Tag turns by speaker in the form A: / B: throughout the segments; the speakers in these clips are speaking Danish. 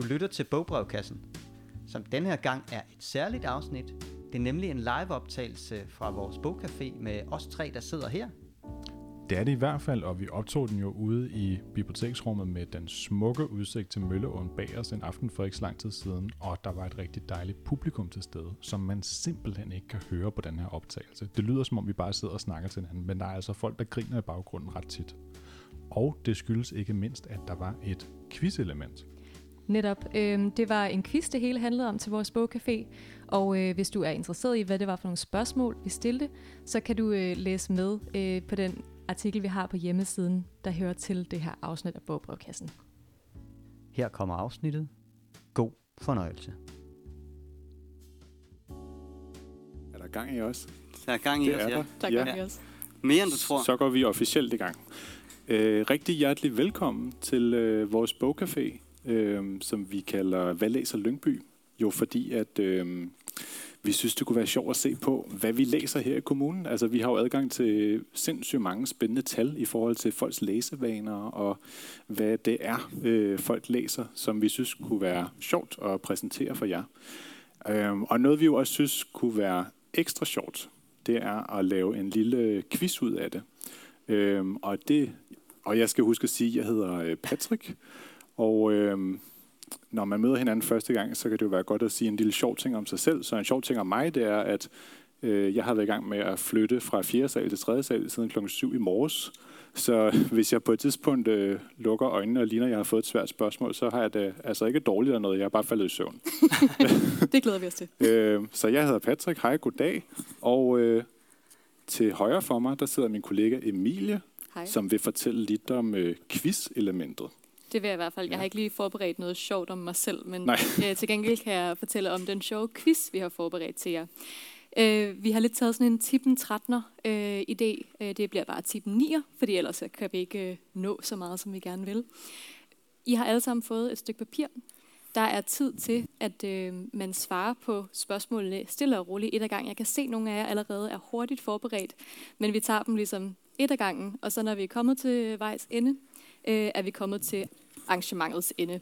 A: Du lytter til Bogbrevkassen, som den her gang er et særligt afsnit. Det er nemlig en liveoptagelse fra vores bogcafé med os tre, der sidder her.
B: Det er det i hvert fald, og vi optog den jo ude i biblioteksrummet med den smukke udsigt til Mølleåen bag os en aften for ikke så lang tid siden, og der var et rigtig dejligt publikum til stede, som man simpelthen ikke kan høre på den her optagelse. Det lyder som om vi bare sidder og snakker til hinanden, men der er altså folk, der griner i baggrunden ret tit. Og det skyldes ikke mindst, at der var et quizelement.
C: Netop. Øhm, det var en quiz, det hele handlede om til vores bogcafé. Og øh, hvis du er interesseret i, hvad det var for nogle spørgsmål, vi stillede, så kan du øh, læse med øh, på den artikel, vi har på hjemmesiden, der hører til det her afsnit af Bogbrevkassen.
A: Her kommer afsnittet. God fornøjelse.
D: Er der gang i os?
E: Der er gang i
D: Det
E: os,
D: er
E: ja.
D: der.
C: Tak
D: Ja.
C: for det også.
E: Mere end du tror.
D: Så går vi officielt i gang. Øh, rigtig hjertelig velkommen til øh, vores bogcafé, øh, som vi kalder Hvad Lyngby? Jo, fordi at øh, vi synes, det kunne være sjovt at se på, hvad vi læser her i kommunen. Altså, vi har jo adgang til sindssygt mange spændende tal i forhold til folks læsevaner, og hvad det er, øh, folk læser, som vi synes kunne være sjovt at præsentere for jer. Øh, og noget, vi jo også synes kunne være ekstra sjovt, det er at lave en lille quiz ud af det. Øh, og det og jeg skal huske at sige, at jeg hedder øh, Patrick, og øhm, når man møder hinanden første gang, så kan det jo være godt at sige en lille sjov ting om sig selv. Så en sjov ting om mig, det er, at øh, jeg har været i gang med at flytte fra 4. sal til 3. sal siden klokken 7 i morges. Så hvis jeg på et tidspunkt øh, lukker øjnene og ligner, at jeg har fået et svært spørgsmål, så har jeg det altså ikke dårligt eller noget. Jeg er bare faldet i søvn.
C: Det glæder vi os til.
D: Øh, så jeg hedder Patrick. Hej, goddag. Og øh, til højre for mig, der sidder min kollega Emilie,
F: Hej.
D: som vil fortælle lidt om øh, quiz-elementet.
F: Det vil jeg i hvert fald. Jeg har ikke lige forberedt noget sjovt om mig selv, men øh, til gengæld kan jeg fortælle om den sjove quiz, vi har forberedt til jer. Øh, vi har lidt taget sådan en tippen 13'er øh, idé. Øh, det bliver bare tippen 9'er, fordi ellers kan vi ikke øh, nå så meget, som vi gerne vil. I har alle sammen fået et stykke papir. Der er tid til, at øh, man svarer på spørgsmålene stille og roligt et ad gangen. Jeg kan se, at nogle af jer allerede er hurtigt forberedt, men vi tager dem ligesom et ad gangen, og så når vi er kommet til vejs ende, øh, er vi kommet til arrangementets ende.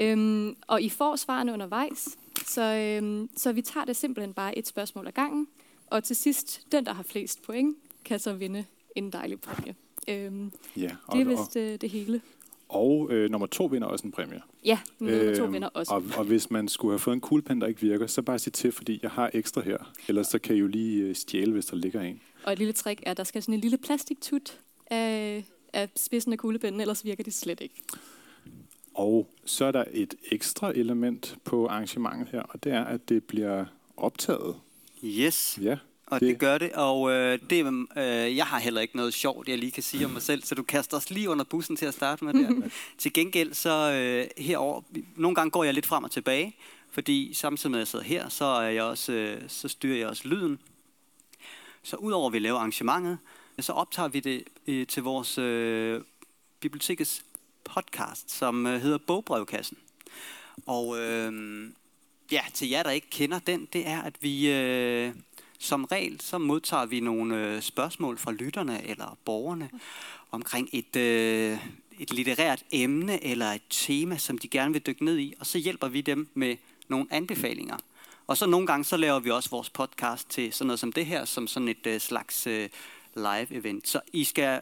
F: Øhm, og I får svarene undervejs, så, øhm, så vi tager det simpelthen bare et spørgsmål ad gangen, og til sidst, den der har flest point, kan så vinde en dejlig præmie. Øhm,
D: Ja, og,
F: det er vist øh, det hele.
D: og øh, nummer to vinder også en præmie.
F: Ja, nummer to
D: Øhm,
F: vinder også.
D: Og, og hvis man skulle have fået en kuglepen, der ikke virker, så bare sig til, fordi jeg har ekstra her. Ellers så kan I jo lige øh, stjæle, hvis der ligger en.
F: Og et lille trick er, at der skal sådan en lille plastiktut af, af spidsen af kuglepinden, ellers virker de slet ikke.
D: Og så er der et ekstra element på arrangementet her, og det er, at det bliver optaget.
E: Yes,
D: Ja,
E: og
D: Det-
E: det, gør det. Og øh, det, øh, jeg har heller ikke noget sjovt, jeg lige kan sige om mig selv, så du kaster os lige under bussen til at starte med der. til gengæld så øh, herover, nogle gange går jeg lidt frem og tilbage, fordi samtidig med at jeg sidder her, så, er jeg også, øh, så styrer jeg også lyden. Så udover at vi laver arrangementet, så optager vi det øh, til vores øh, bibliotekets podcast, som øh, hedder Bogbrevkassen. Og øh, ja, til jer, der ikke kender den, det er, at vi øh, som regel, så modtager vi nogle øh, spørgsmål fra lytterne eller borgerne omkring et, øh, et litterært emne eller et tema, som de gerne vil dykke ned i, og så hjælper vi dem med nogle anbefalinger. Og så nogle gange, så laver vi også vores podcast til sådan noget som det her, som sådan et øh, slags øh, live-event. Så I skal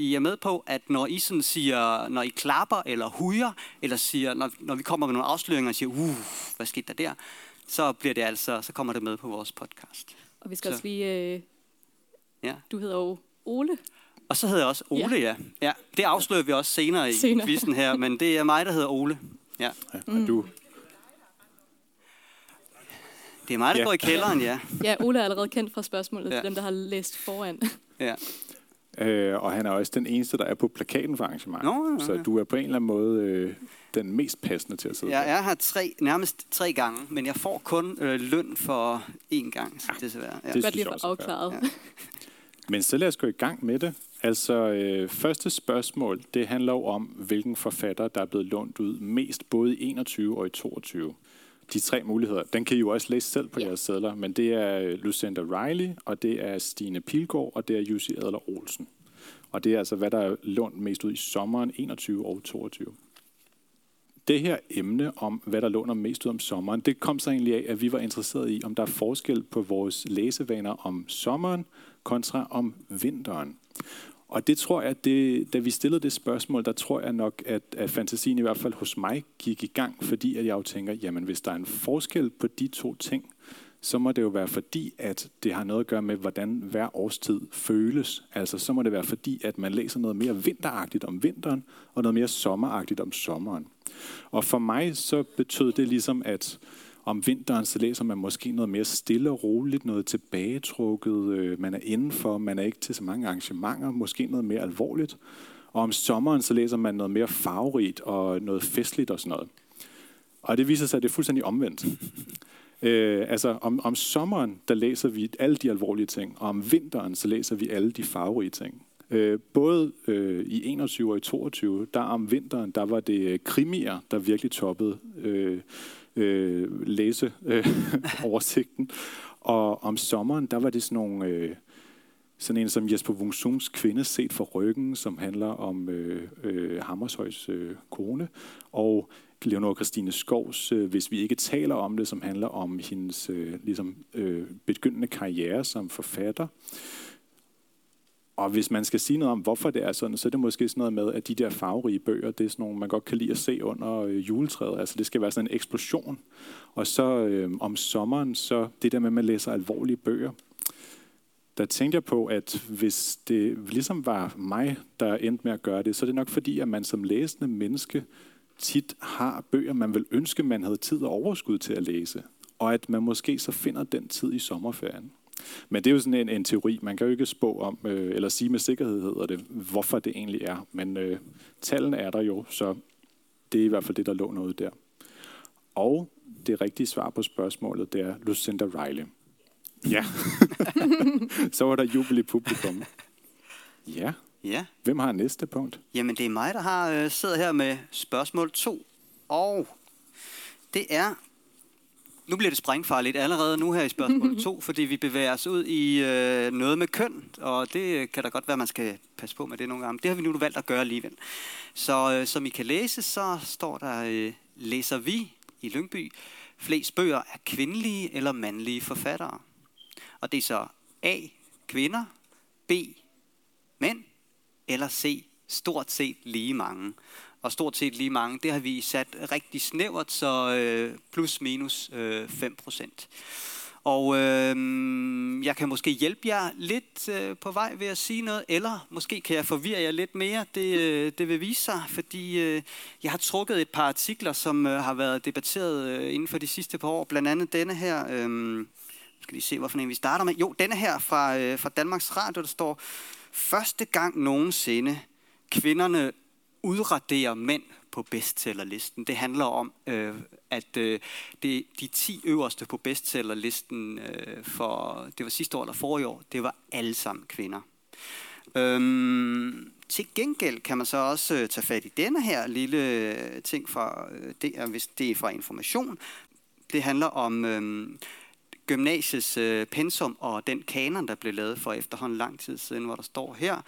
E: i er med på, at når I sådan siger, når I klapper eller hujer, eller siger, når, når vi kommer med nogle afsløringer og siger, uh, hvad skete der der, så bliver det altså, så kommer det med på vores podcast.
F: Og vi skal
E: Så.
F: også lige... Øh,
E: Ja.
F: Du hedder jo Ole.
E: Og så hedder jeg også Ole, ja. ja. Det afslører vi også senere i
F: Senere.
E: quizzen her, men det er mig, der hedder Ole. Ja.
D: ja og du,
E: Det er mig, der
D: Ja.
E: går i kælderen, ja.
F: Ja, Ole er allerede kendt fra spørgsmålet ja.
E: Ja.
F: til dem, der har læst foran.
E: ja.
D: Øh, og han er også den eneste, der er på plakaten for arrangementet.
E: Nå, ja, ja.
D: Så du er på en eller anden måde øh, den mest passende til at sidde
E: Jeg er her tre, nærmest tre gange, men jeg får kun øh, løn for én gang, så desværre. Ja.
D: Det
F: Godt
D: synes
F: lige
D: jeg
F: at
D: også
F: få
D: fair.
F: afklaret.
E: Ja.
D: Men så lad os gå i gang med det. Altså, øh, første spørgsmål, det handler jo om, hvilken forfatter, der er blevet lånt ud mest, både i 21 og i 22. De tre muligheder, den kan I jo også læse selv på
F: Ja.
D: jeres sædler, men det er Lucinda Riley, og det er Stine Pilgaard, og det er Jussi Adler Olsen. Og det er altså, hvad der er lånt mest ud i sommeren 21 og 22. det her emne om, hvad der låner mest ud om sommeren, det kom så egentlig af, at vi var interesseret i, om der er forskel på vores læsevaner om sommeren kontra om vinteren. Og det tror jeg, det, da vi stillede det spørgsmål, der tror jeg nok, at, at fantasien i hvert fald hos mig gik i gang, fordi at jeg jo tænker, jamen hvis der er en forskel på de to ting, så må det jo være fordi, at det har noget at gøre med, hvordan hver årstid føles. Altså så må det være fordi, at man læser noget mere vinteragtigt om vinteren, og noget mere sommeragtigt om sommeren. Og for mig så betød det ligesom, at om vinteren, så læser man måske noget mere stille og roligt, noget tilbagetrukket, øh, man er indenfor, man er ikke til så mange arrangementer, måske noget mere alvorligt. Og om sommeren, så læser man noget mere farverigt og noget festligt og sådan noget. Og det viser sig, at det er fuldstændig omvendt. Øh, altså om, om sommeren, der læser vi alle de alvorlige ting, og om vinteren, så læser vi alle de farverige ting. Øh, både øh, i 21 og i 22, der om vinteren, der var det øh, krimier, der virkelig toppede øh, øh, læse øh, oversigten. Og om sommeren, der var det sådan nogle... Øh, sådan en som Jesper Wungsungs Kvinde set for ryggen, som handler om øh, øh, Hammershøjs øh, kone. Og Leonor Christine Skovs, øh, hvis vi ikke taler om det, som handler om hendes øh, ligesom, øh, begyndende karriere som forfatter. Og hvis man skal sige noget om, hvorfor det er sådan, så er det måske sådan noget med, at de der farverige bøger, det er sådan nogle, man godt kan lide at se under øh, juletræet. Altså det skal være sådan en eksplosion. Og så øh, om sommeren, så det der med, at man læser alvorlige bøger, der tænkte jeg på, at hvis det ligesom var mig, der endte med at gøre det, så er det nok fordi, at man som læsende menneske tit har bøger, man vil ønske, man havde tid og overskud til at læse. Og at man måske så finder den tid i sommerferien. Men det er jo sådan en, en teori. Man kan jo ikke spå om, øh, eller sige med sikkerhed hedder det, hvorfor det egentlig er. Men øh, tallene er der jo, så det er i hvert fald det, der lå noget der. Og det rigtige svar på spørgsmålet, det er Lucinda Riley. Ja. så var der jubel i publikum. Ja.
E: Ja.
D: Hvem har næste punkt?
E: Jamen, det er mig, der har øh, siddet her med spørgsmål 2. Og det er... Nu bliver det sprængfarligt allerede nu her i spørgsmål 2, fordi vi bevæger os ud i øh, noget med køn, og det kan da godt være, man skal passe på med det nogle gange. Det har vi nu valgt at gøre alligevel. Så øh, som I kan læse, så står der, øh, læser vi i Lyngby flest bøger af kvindelige eller mandlige forfattere. Og det er så A, kvinder, B, mænd, eller C, stort set lige mange. Og stort set lige mange, det har vi sat rigtig snævert, så øh, plus minus øh, 5 procent. Og øh, jeg kan måske hjælpe jer lidt øh, på vej ved at sige noget, eller måske kan jeg forvirre jer lidt mere. Det, øh, det vil vise sig, fordi øh, jeg har trukket et par artikler, som øh, har været debatteret øh, inden for de sidste par år. Blandt andet denne her. Øh, skal lige se, hvorfor en vi starter med. Jo, denne her fra, øh, fra Danmarks Radio, der står, første gang nogensinde kvinderne udradere mænd på bestsellerlisten. Det handler om, øh, at øh, det, de 10 øverste på bestsellerlisten øh, for, det var sidste år eller forrige år, det var alle sammen kvinder. Øhm, til gengæld kan man så også øh, tage fat i denne her lille øh, ting fra, øh, det er, hvis det er fra information. Det handler om øh, gymnasiets øh, pensum og den kanon, der blev lavet for efterhånden lang tid siden, hvor der står her,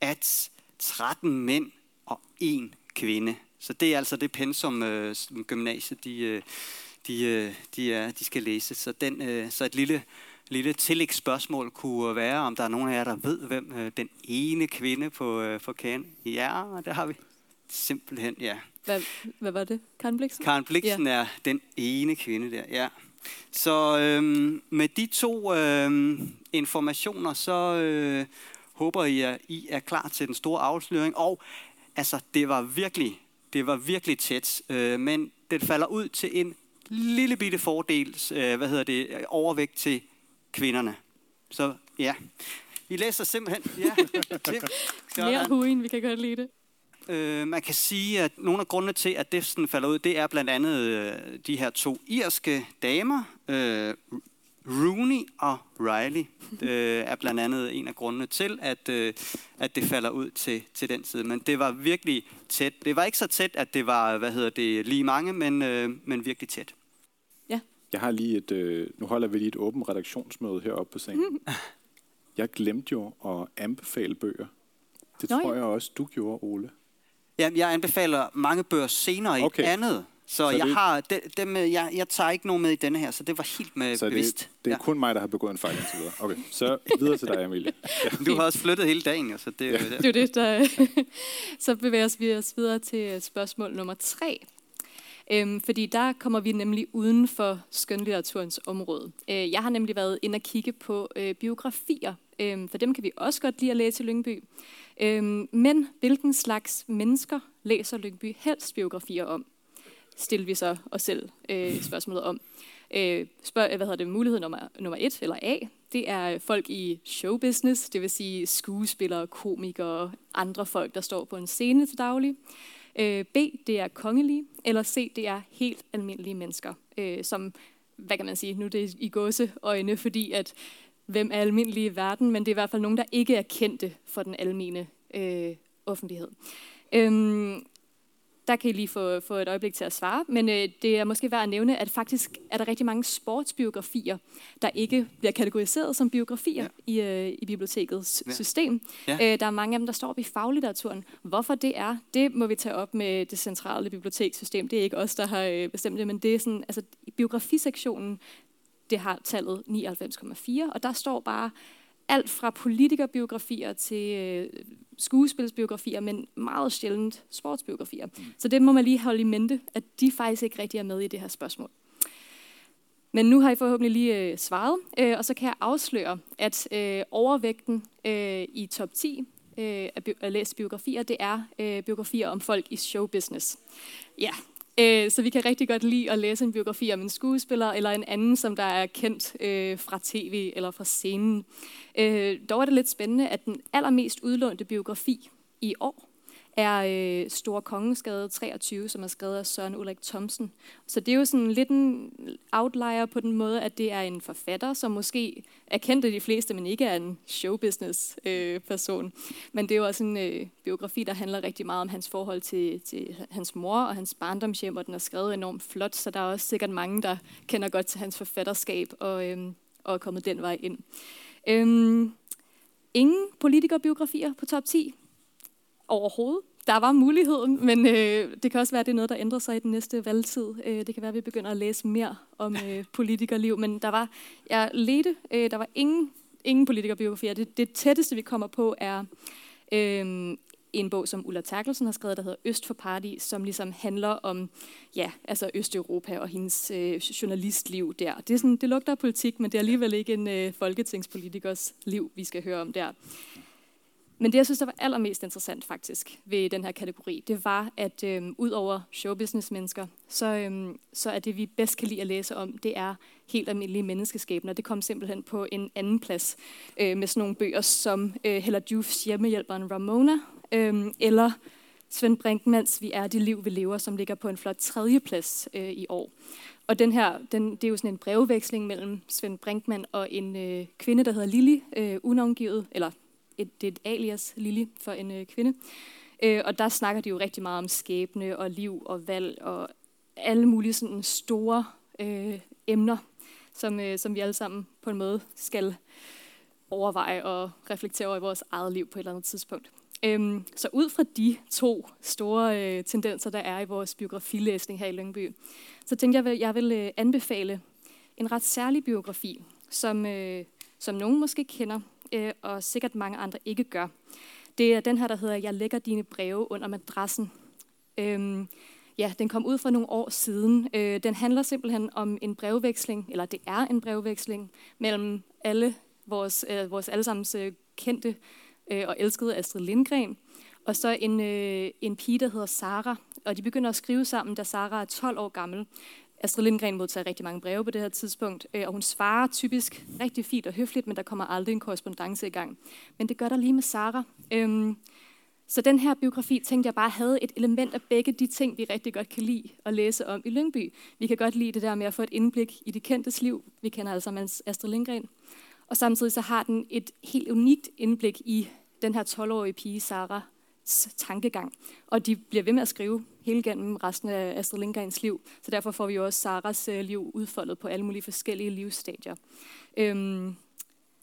E: at 13 mænd og en kvinde. Så det er altså det pensum, øh, som gymnasiet de, øh, de, øh, de, er, de skal læse. Så, den, øh, så et lille, lille tillægsspørgsmål kunne være, om der er nogen af jer, der ved, hvem øh, den ene kvinde på, øh, på kanon. Ja, det har vi. Simpelthen, ja.
F: Hvad, hvad var det? Karen Bliksen?
E: Karen Bliksen ja. er den ene kvinde der, ja. Så øhm, med de to øhm, informationer, så øh, håber jeg, at I er klar til den store afsløring. Og altså, det var virkelig, det var virkelig tæt, øh, men det falder ud til en lille bitte fordel, øh, hvad hedder det, overvægt til kvinderne. Så ja, vi læser simpelthen. Ja,
F: Mere hugen, vi kan godt lide det.
E: Øh, man kan sige, at nogle af grundene til, at det sådan falder ud, det er blandt andet øh, de her to irske damer, øh, Rooney og Riley, øh, er blandt andet en af grundene til, at, øh, at det falder ud til, til den side. Men det var virkelig tæt. Det var ikke så tæt, at det var, hvad hedder det, lige mange, men, øh, men virkelig tæt.
F: Ja.
D: Jeg har lige et, øh, nu holder vi lige et åbent redaktionsmøde heroppe på scenen. Mm. Jeg glemte jo at anbefale bøger. Det
F: Nå,
D: tror
F: ja.
D: jeg også, du gjorde, Ole.
E: Ja, jeg anbefaler mange bøger senere
D: Okay.
E: i andet. Så,
D: Så
E: jeg
D: det-
E: har de, dem, øh, jeg, jeg tager ikke nogen med i denne her, så det var helt med
D: Så
E: bevidst.
D: det, det er
E: ja.
D: kun mig, der har begået en fejl indtil videre. Okay, så videre til dig, Emilie.
E: Du har også flyttet hele dagen, jo, så det, ja.
F: Det er jo det, der... så bevæger vi os videre til spørgsmål nummer tre. Øhm, fordi der kommer vi nemlig uden for skønlitteraturens område. Øh, jeg har nemlig været inde og kigge på øh, biografier, øh, for dem kan vi også godt lide at læse i Lyngby. Øh, men hvilken slags mennesker læser Lyngby helst biografier om? Stiller vi så os selv øh, spørgsmålet om. Øh, spørg, hvad hedder det, mulighed nummer, nummer et, eller A, det er folk i showbusiness, det vil sige skuespillere, komikere, andre folk, der står på en scene til daglig. Øh, B, det er kongelige, eller C, det er helt almindelige mennesker, øh, som, hvad kan man sige, nu er det i gåseøjne, fordi at hvem er almindelige i verden, men det er i hvert fald nogen, der ikke er kendte for den almene øh, offentlighed. Øhm, der kan I lige få, få et øjeblik til at svare, men øh, det er måske værd at nævne, at faktisk er der rigtig mange sportsbiografier, der ikke bliver kategoriseret som biografier ja. i, øh, i bibliotekets
E: Ja.
F: system.
E: Ja.
F: Øh, der er mange af dem, der står op i faglitteraturen. Hvorfor det er, det må vi tage op med det centrale bibliotekssystem. Det er ikke os, der har øh, bestemt det, men det er sådan, altså biografisektionen, det har tallet 99,4, og der står bare alt fra politikerbiografier til øh, skuespilsbiografier, men meget sjældent sportsbiografier. Mm. Så det må man lige holde i mente, at de faktisk ikke rigtig er med i det her spørgsmål. Men nu har I forhåbentlig lige øh, svaret, øh, og så kan jeg afsløre, at øh, overvægten øh, i top 10 øh, af, bi- af læste biografier, det er øh, biografier om folk i showbusiness. Ja, øh, så vi kan rigtig godt lide at læse en biografi om en skuespiller eller en anden, som der er kendt øh, fra tv eller fra scenen. Øh, dog er det lidt spændende, at den allermest udlånte biografi i år er øh, Store Kongeskade 23, som er skrevet af Søren Ulrik Thomsen. Så det er jo sådan lidt en outlier på den måde, at det er en forfatter, som måske er kendt af de fleste, men ikke er en showbusiness-person. men det er jo også en øh, biografi, der handler rigtig meget om hans forhold til, til hans mor og hans barndomshjem, og den er skrevet enormt flot, så der er også sikkert mange, der kender godt til hans forfatterskab og, øh, og er kommet den vej ind. Øh, ingen politikerbiografier på top 10 overhovedet. Der var muligheden, men øh, det kan også være, at det er noget, der ændrer sig i den næste valgtid. Øh, det kan være, at vi begynder at læse mere om øh, politikerliv, men der var, jeg ledte, øh, der var ingen, ingen politikerbiografier. Det, det tætteste, vi kommer på, er øh, en bog, som Ulla Terkelsen har skrevet, der hedder Øst for Paradis, som ligesom handler om ja, altså Østeuropa og hendes øh, journalistliv der. Det, er sådan, det lugter af politik, men det er alligevel ikke en øh, folketingspolitikers liv, vi skal høre om der. Men det, jeg synes, der var allermest interessant faktisk ved den her kategori, det var, at øhm, ud over showbusiness-mennesker, så, øhm, så er det, vi bedst kan lide at læse om, det er helt almindelige menneskeskæbner. Det kom simpelthen på en anden plads øh, med sådan nogle bøger som øh, Hella Jufs hjemmehjælperen Ramona, øh, eller Svend Brinkmans Vi er det liv, vi lever, som ligger på en flot tredjeplads øh, i år. Og den her, den, det er jo sådan en brevveksling mellem Svend Brinkmann og en øh, kvinde, der hedder Lili, øh, unavngivet, eller et, det er et alias, Lili, for en øh, kvinde. Øh, og der snakker de jo rigtig meget om skæbne og liv og valg og alle mulige sådan store øh, emner, som, øh, som vi alle sammen på en måde skal overveje og reflektere over i vores eget liv på et eller andet tidspunkt. Øhm, så ud fra de to store øh, tendenser, der er i vores biografilæsning her i Lyngby, så tænkte jeg, at jeg vil øh, anbefale en ret særlig biografi, som, øh, som nogen måske kender, øh, og sikkert mange andre ikke gør. Det er den her, der hedder Jeg lægger dine breve under madrassen. Øhm, ja, den kom ud for nogle år siden. Øh, den handler simpelthen om en brevveksling, eller det er en brevveksling, mellem alle vores, øh, vores allesammens øh, kendte øh, og elskede Astrid Lindgren, og så en, øh, en pige, der hedder Sara. Og de begynder at skrive sammen, da Sara er 12 år gammel. Astrid Lindgren modtager rigtig mange breve på det her tidspunkt, øh, og hun svarer typisk rigtig fint og høfligt, men der kommer aldrig en korrespondence i gang. Men det gør der lige med Sara. Øhm, så den her biografi tænkte jeg bare havde et element af begge de ting, vi rigtig godt kan lide at læse om i Lyngby. Vi kan godt lide det der med at få et indblik i de kendtes liv. Vi kender altså Astrid Lindgren. Og samtidig så har den et helt unikt indblik i den her 12-årige pige, Sara, tankegang. Og de bliver ved med at skrive hele gennem resten af Astrid Lindgrens liv. Så derfor får vi jo også Saras øh, liv udfoldet på alle mulige forskellige livsstadier. Øhm,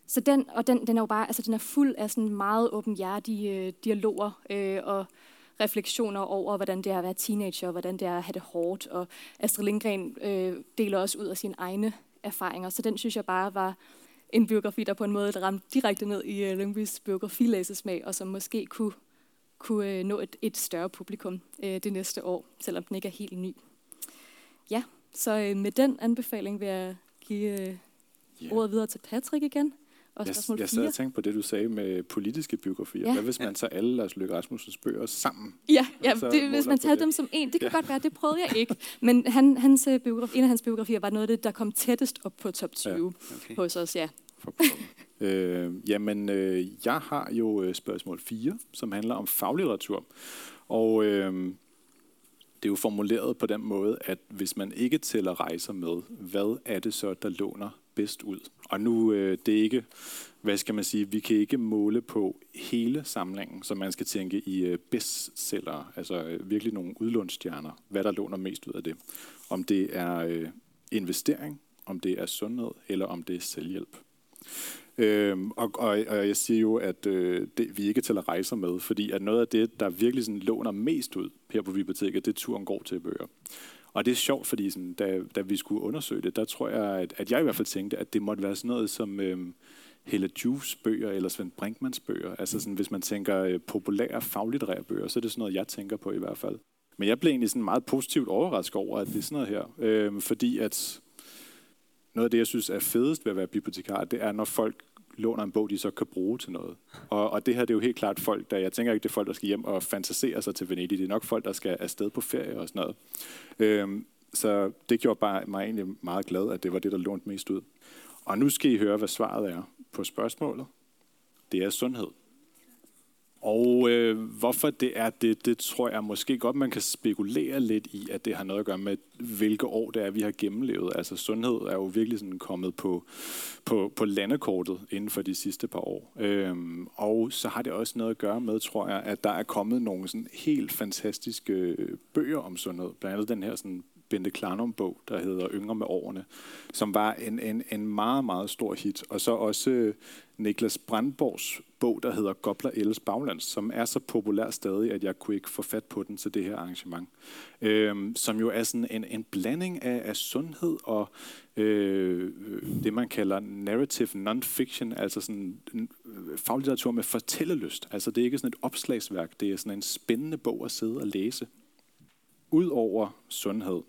F: så den, og den, den er jo bare, altså den er fuld af sådan meget åbenhjertige øh, dialoger, øh, og, refleksioner over, hvordan det er at være teenager, og hvordan det er at have det hårdt. Og Astrid Lindgren øh, deler også ud af sine egne erfaringer, så den synes jeg bare var en biografi, der på en måde ramte direkte ned i uh, Lyngbys biografilæsesmag, og som måske kunne, kunne uh, nå et, et større publikum uh, det næste år, selvom den ikke er helt ny. Ja, så uh, med den anbefaling vil jeg give uh, yeah. ordet videre til Patrick igen.
D: Og jeg, jeg sad og tænkte på det, du sagde med politiske biografier. Ja. Hvad hvis man tager alle Lars Løkke Rasmussens bøger sammen?
F: Ja, ja det, hvis man tager det. dem som en. Det kan ja. godt være, det prøvede jeg ikke. Men han, hans biografi, en af hans biografier var noget af det, der kom tættest op på top 20 ja. okay. hos os. Ja
D: øh, jamen, øh, jeg har jo øh, spørgsmål 4, som handler om faglitteratur. Og øh, det er jo formuleret på den måde, at hvis man ikke tæller rejser med, hvad er det så, der låner bedst ud? Og nu, øh, det er ikke, hvad skal man sige, vi kan ikke måle på hele samlingen, så man skal tænke i øh, bestseller, altså øh, virkelig nogle udlånsstjerner, hvad der låner mest ud af det. Om det er øh, investering, om det er sundhed, eller om det er selvhjælp. Øhm, og, og, og jeg siger jo, at øh, det, vi ikke tæller rejser med, fordi at noget af det, der virkelig sådan låner mest ud her på biblioteket, det er turen går til bøger. Og det er sjovt, fordi sådan, da, da vi skulle undersøge det, der tror jeg, at, at jeg i hvert fald tænkte, at det måtte være sådan noget som øh, Helle Juves bøger eller Svend Brinkmans bøger. Altså sådan, hvis man tænker øh, populære faglitterære bøger, så er det sådan noget, jeg tænker på i hvert fald. Men jeg blev egentlig sådan meget positivt overrasket over, at det er sådan noget her. Øh, fordi at noget af det, jeg synes er fedest ved at være bibliotekar, det er, når folk låner en bog, de så kan bruge til noget. Og, og det her det er jo helt klart folk, der, jeg tænker ikke, det er folk, der skal hjem og fantasere sig til Venedig. Det er nok folk, der skal afsted på ferie og sådan noget. Øhm, så det gjorde bare mig egentlig meget glad, at det var det, der lånte mest ud. Og nu skal I høre, hvad svaret er på spørgsmålet. Det er sundhed. Og øh, hvorfor det er det, det tror jeg måske godt, man kan spekulere lidt i, at det har noget at gøre med, hvilke år det er, vi har gennemlevet. Altså sundhed er jo virkelig sådan kommet på, på, på landekortet inden for de sidste par år. Øhm, og så har det også noget at gøre med, tror jeg, at der er kommet nogle sådan helt fantastiske øh, bøger om sundhed. Blandt andet den her sådan Bente Klarnum-bog, der hedder Yngre med årene, som var en, en, en meget, meget stor hit. Og så også øh, Niklas Brandborgs bog, der hedder Gobler Elles Baglands, som er så populær stadig, at jeg kunne ikke få fat på den til det her arrangement. Øhm, som jo er sådan en, en blanding af, af sundhed og øh, det, man kalder narrative non-fiction, altså sådan en faglitteratur med fortællelyst. Altså det er ikke sådan et opslagsværk, det er sådan en spændende bog at sidde og læse. Udover sundhed,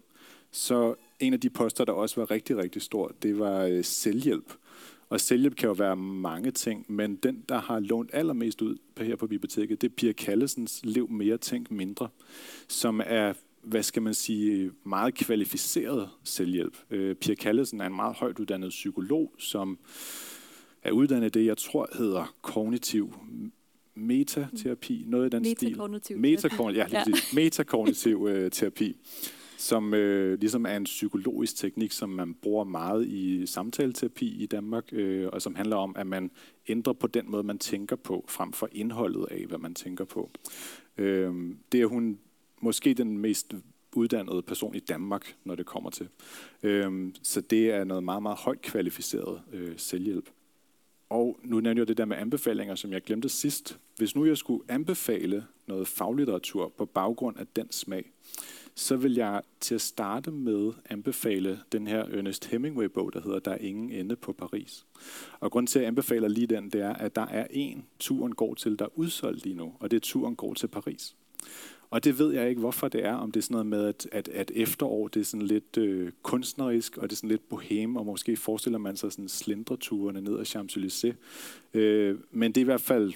D: så en af de poster, der også var rigtig, rigtig stor, det var øh, selvhjælp. Og selvhjælp kan jo være mange ting, men den, der har lånt allermest ud her på biblioteket, det er Pia Kallesens Lev mere, tænk mindre, som er hvad skal man sige, meget kvalificeret selvhjælp. Øh, Pia Kallesen er en meget højt uddannet psykolog, som er uddannet det, jeg tror hedder kognitiv metaterapi, noget i den
F: metakognitiv.
D: stil. Metakognitiv. Ja, lige ja. metakognitiv øh, terapi som øh, ligesom er en psykologisk teknik, som man bruger meget i samtaleterapi i Danmark, øh, og som handler om, at man ændrer på den måde, man tænker på, frem for indholdet af, hvad man tænker på. Øh, det er hun måske den mest uddannede person i Danmark, når det kommer til. Øh, så det er noget meget, meget højt kvalificeret øh, selvhjælp. Og nu nævnte jeg det der med anbefalinger, som jeg glemte sidst. Hvis nu jeg skulle anbefale noget faglitteratur på baggrund af den smag, så vil jeg til at starte med anbefale den her Ernest Hemingway-bog, der hedder Der er ingen ende på Paris. Og grund til, at jeg anbefaler lige den, det er, at der er en, turen går til, der er udsolgt lige nu, og det er turen går til Paris. Og det ved jeg ikke, hvorfor det er, om det er sådan noget med, at, at, at efterår, det er sådan lidt øh, kunstnerisk, og det er sådan lidt bohem, og måske forestiller man sig sådan slindreturene ned ad Champs-Élysées. Øh, men det er i hvert fald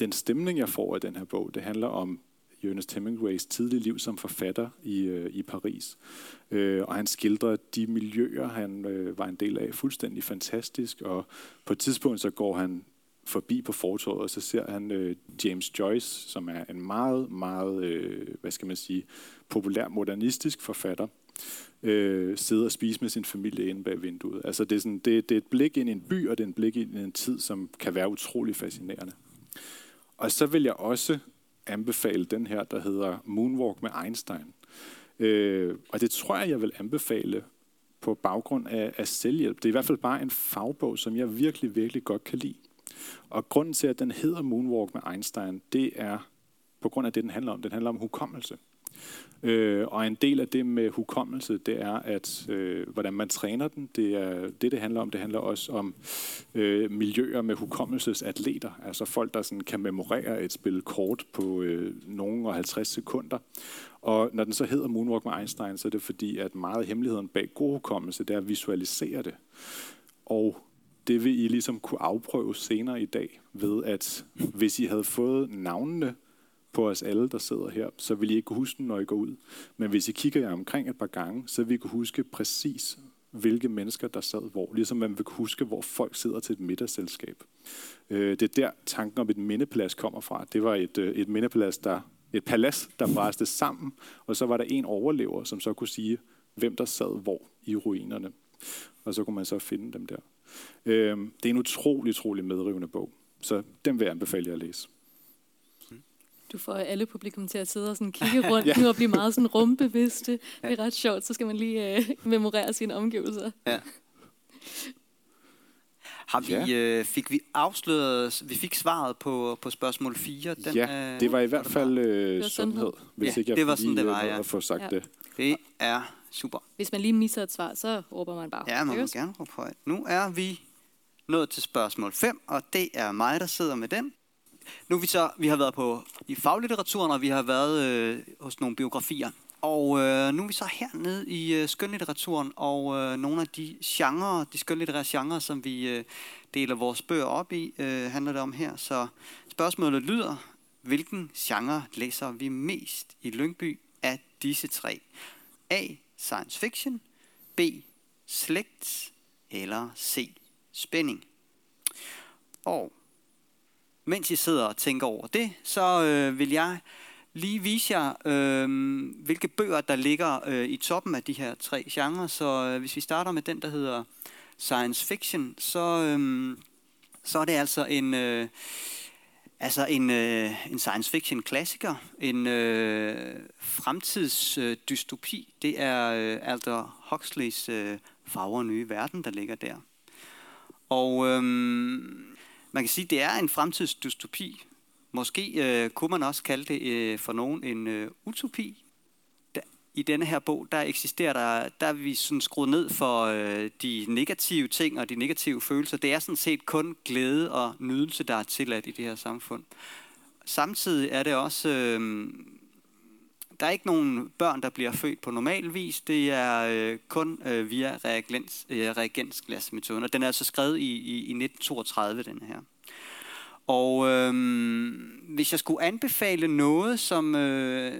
D: den stemning, jeg får af den her bog. Det handler om Ernest Hemingways tidlige liv som forfatter i, øh, i Paris. Øh, og han skildrer de miljøer, han øh, var en del af, fuldstændig fantastisk. Og på et tidspunkt så går han forbi på fortorvet, og så ser han øh, James Joyce, som er en meget, meget, øh, hvad skal man sige, populær modernistisk forfatter, øh, sidde og spise med sin familie inde bag vinduet. Altså det er, sådan, det, det er et blik ind i en by, og det er et blik ind i en tid, som kan være utrolig fascinerende. Og så vil jeg også anbefale den her, der hedder Moonwalk med Einstein. Øh, og det tror jeg, jeg vil anbefale på baggrund af, af selvhjælp. Det er i hvert fald bare en fagbog, som jeg virkelig, virkelig godt kan lide. Og grunden til, at den hedder Moonwalk med Einstein, det er på grund af det, den handler om. Den handler om hukommelse. Øh, og en del af det med hukommelse, det er, at øh, hvordan man træner den. Det er det, det handler om. Det handler også om øh, miljøer med hukommelsesatleter. Altså folk, der sådan kan memorere et spil kort på øh, nogen og 50 sekunder. Og når den så hedder Moonwalk med Einstein, så er det fordi, at meget af hemmeligheden bag god hukommelse, det er at visualisere det. Og det vil I ligesom kunne afprøve senere i dag, ved at hvis I havde fået navnene på os alle, der sidder her, så vil I ikke kunne huske den, når I går ud. Men hvis I kigger jer omkring et par gange, så vil I kunne huske præcis, hvilke mennesker, der sad hvor. Ligesom man vil kunne huske, hvor folk sidder til et middagsselskab. Øh, det er der, tanken om et mindeplads kommer fra. Det var et, øh, et mindeplads, der et palads, der bræste sammen, og så var der en overlever, som så kunne sige, hvem der sad hvor i ruinerne. Og så kunne man så finde dem der. Øh, det er en utrolig, utrolig medrivende bog, så den vil jeg anbefale jer at læse.
F: Du får alle publikum til at sidde og sådan kigge rundt ja. nu og blive meget sådan rumbevidste. Det er ret sjovt, så skal man lige øh, memorere sine omgivelser. Ja.
E: Har vi, ja. øh, fik vi afsløret, vi fik svaret på, på spørgsmål 4?
D: Den, ja, øh, det var i hvert fald øh, sundhed, hvis
E: ja,
D: ikke jeg
E: det var sådan, det var,
D: ja. at få sagt ja. det.
E: Det er super.
F: Hvis man lige misser et svar, så råber man bare.
E: Ja, man må gerne råbe højt. Nu er vi nået til spørgsmål 5, og det er mig, der sidder med den. Nu er vi så, vi har været på i faglitteraturen, og vi har været øh, hos nogle biografier. Og øh, nu er vi så hernede i øh, skønlitteraturen, og øh, nogle af de genrer, de skønlitterære genrer, som vi øh, deler vores bøger op i, øh, handler det om her. Så spørgsmålet lyder, hvilken genre læser vi mest i Lyngby af disse tre? A. Science fiction, B. Slægt, eller C. Spænding. Og mens I sidder og tænker over det, så øh, vil jeg lige vise jer, øh, hvilke bøger, der ligger øh, i toppen af de her tre genrer. Så øh, hvis vi starter med den, der hedder science fiction, så, øh, så er det altså en... Øh, Altså en, øh, en science fiction klassiker, en øh, fremtidsdystopi. Øh, det er øh, Aldous Huxleys øh, Farver nye verden, der ligger der. Og øh, man kan sige, det er en fremtidsdystopi. Måske øh, kunne man også kalde det øh, for nogen en øh, utopi. Da, I denne her bog, der eksisterer der, der er vi sådan skruet ned for øh, de negative ting og de negative følelser. Det er sådan set kun glæde og nydelse, der er tilladt i det her samfund. Samtidig er det også... Øh, der er ikke nogen børn, der bliver født på normal vis. Det er øh, kun øh, via reagens, øh, reagensglasmetoden. Og den er altså skrevet i, i, i 1932, den her. Og øh, hvis jeg skulle anbefale noget, som, øh,